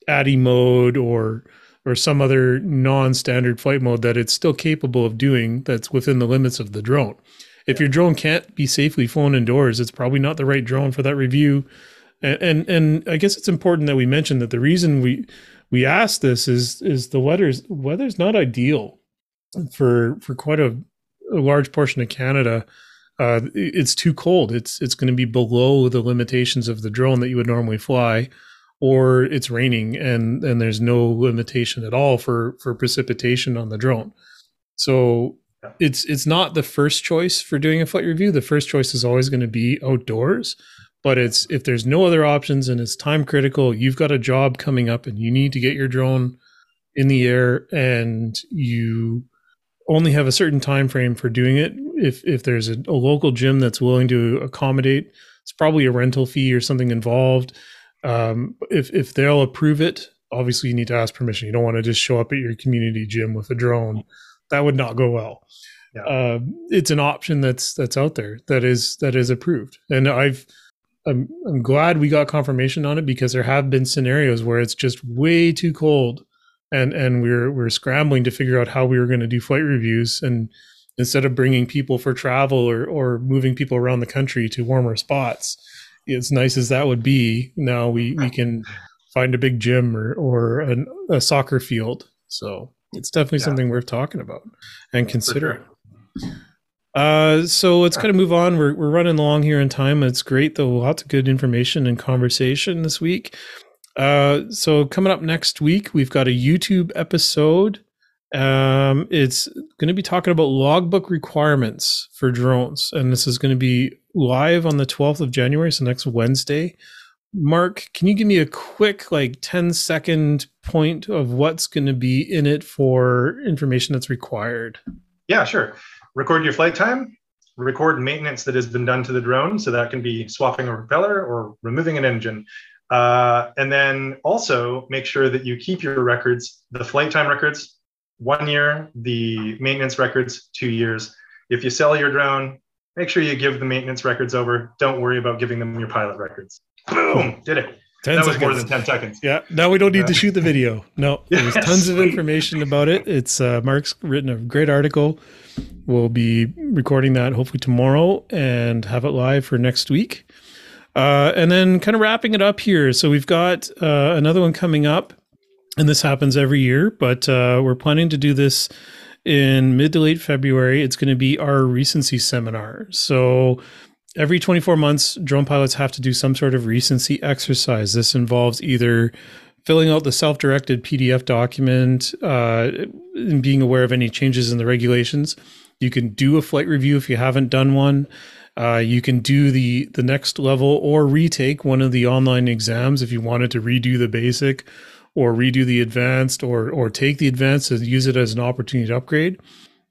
ATTI mode or or some other non-standard flight mode that it's still capable of doing that's within the limits of the drone. If your drone can't be safely flown indoors, it's probably not the right drone for that review. And, and and I guess it's important that we mention that the reason we we asked this is is the weather's weather's not ideal for for quite a, a large portion of Canada. Uh, it's too cold. It's it's going to be below the limitations of the drone that you would normally fly, or it's raining and and there's no limitation at all for for precipitation on the drone. So it's it's not the first choice for doing a flight review. The first choice is always going to be outdoors but it's if there's no other options and it's time critical you've got a job coming up and you need to get your drone in the air and you only have a certain time frame for doing it. If if there's a, a local gym that's willing to accommodate it's probably a rental fee or something involved. Um, if if they'll approve it obviously you need to ask permission. You don't want to just show up at your community gym with a drone. That would not go well. Yeah. uh, it's an option that's that's out there that is that is approved. And i've I'm I'm glad we got confirmation on it because there have been scenarios where it's just way too cold, and and we're we're scrambling to figure out how we were going to do flight reviews, and instead of bringing people for travel or or moving people around the country to warmer spots, as nice as that would be, now we we can find a big gym or or an, a soccer field. So it's definitely yeah. something worth talking about and considering. Sure. Uh, so let's kind of move on. We're, we're running along here in time. It's great, though. Lots of good information and conversation this week. Uh, so coming up next week, we've got a YouTube episode. Um, it's going to be talking about logbook requirements for drones, and this is going to be live on the 12th of January, so next Wednesday. Mark, can you give me a quick, like 10 second point of what's going to be in it for information that's required? Yeah, sure record your flight time, record maintenance that has been done to the drone. So that can be swapping a propeller or removing an engine. Uh, and then also make sure that you keep your records, the flight time records, one year, the maintenance records, two years. If you sell your drone, make sure you give the maintenance records over. Don't worry about giving them your pilot records. Boom, did it. That seconds. was more than 10 seconds. Yeah. Now we don't need to shoot the video. No, there's yes. tons of information about it. It's uh, Mark's written a great article. We'll be recording that hopefully tomorrow and have it live for next week. Uh, and then kind of wrapping it up here. So we've got uh, another one coming up, and this happens every year, but uh, we're planning to do this in mid to late February, it's going to be our recency seminar. So every 24 months, drone pilots have to do some sort of recency exercise. This involves either filling out the self directed PDF document uh, and being aware of any changes in the regulations. You can do a flight review if you haven't done one. Uh, you can do the the next level or retake one of the online exams if you wanted to redo the basic or redo the advanced or or take the advanced and use it as an opportunity to upgrade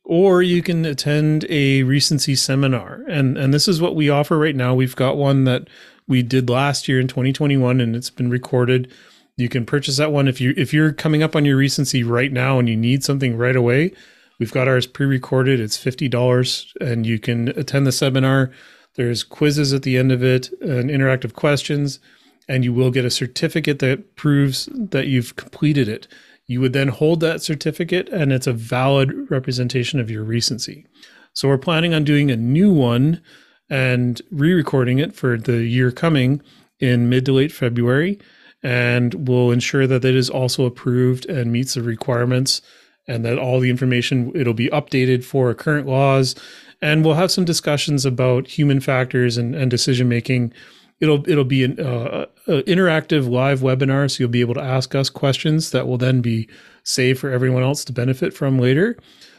or you can attend a recency seminar and and this is what we offer right now we've got one that we did last year in 2021 and it's been recorded you can purchase that one if you if you're coming up on your recency right now and you need something right away We've got ours pre-recorded. It's fifty dollars, and you can attend the seminar. There's quizzes at the end of it and interactive questions, and you will get a certificate that proves that you've completed it. You would then hold that certificate, and it's a valid representation of your recency. So we're planning on doing a new one and re-recording it for the year coming in mid to late February, and we'll ensure that it is also approved and meets the requirements and that all the information it'll be updated for current laws and we'll have some discussions about human factors and, and decision making it'll it'll be an uh, interactive live webinar so you'll be able to ask us questions that will then be saved for everyone else to benefit from later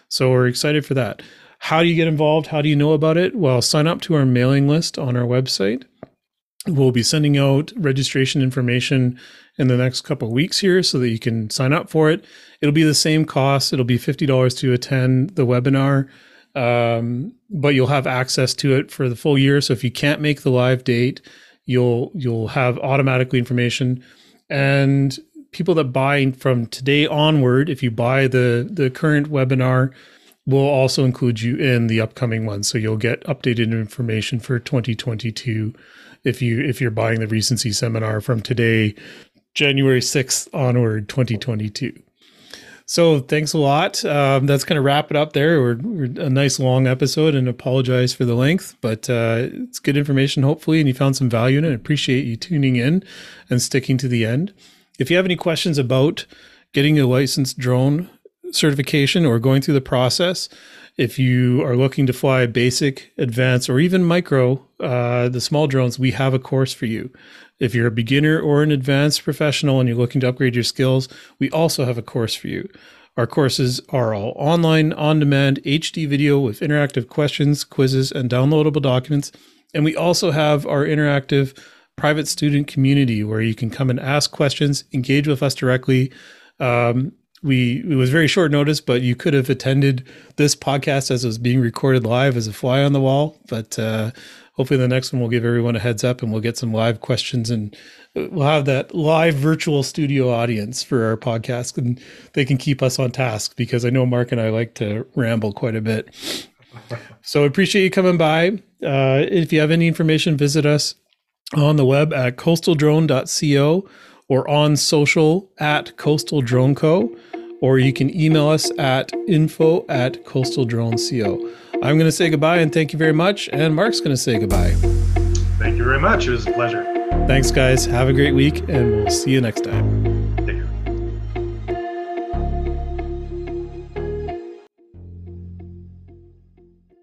so we're excited for that how do you get involved how do you know about it well sign up to our mailing list on our website we'll be sending out registration information in the next couple weeks here so that you can sign up for it. It'll be the same cost. It'll be $50 to attend the webinar, um, but you'll have access to it for the full year. So if you can't make the live date, you'll you'll have automatically information. And people that buy from today onward, if you buy the the current webinar, we'll also include you in the upcoming one. So you'll get updated information for 2022 if you if you're buying the recency seminar from today January 6th onward, 2022. So thanks a lot. Um, that's going to wrap it up there. We're, we're, a nice long episode and apologize for the length, but uh, it's good information, hopefully, and you found some value in it. I appreciate you tuning in and sticking to the end. If you have any questions about getting a licensed drone certification or going through the process, if you are looking to fly basic, advanced, or even micro, uh, the small drones, we have a course for you. If you're a beginner or an advanced professional and you're looking to upgrade your skills, we also have a course for you. Our courses are all online, on demand, HD video with interactive questions, quizzes, and downloadable documents. And we also have our interactive private student community where you can come and ask questions, engage with us directly. Um, we it was very short notice, but you could have attended this podcast as it was being recorded live as a fly on the wall. But uh, hopefully the next one will give everyone a heads up and we'll get some live questions and we'll have that live virtual studio audience for our podcast and they can keep us on task because I know Mark and I like to ramble quite a bit. So appreciate you coming by. Uh, if you have any information, visit us on the web at coastaldrone.co or on social at Coastal Drone Co. Or you can email us at info at coastaldrone.co. I'm going to say goodbye and thank you very much. And Mark's going to say goodbye. Thank you very much. It was a pleasure. Thanks, guys. Have a great week, and we'll see you next time.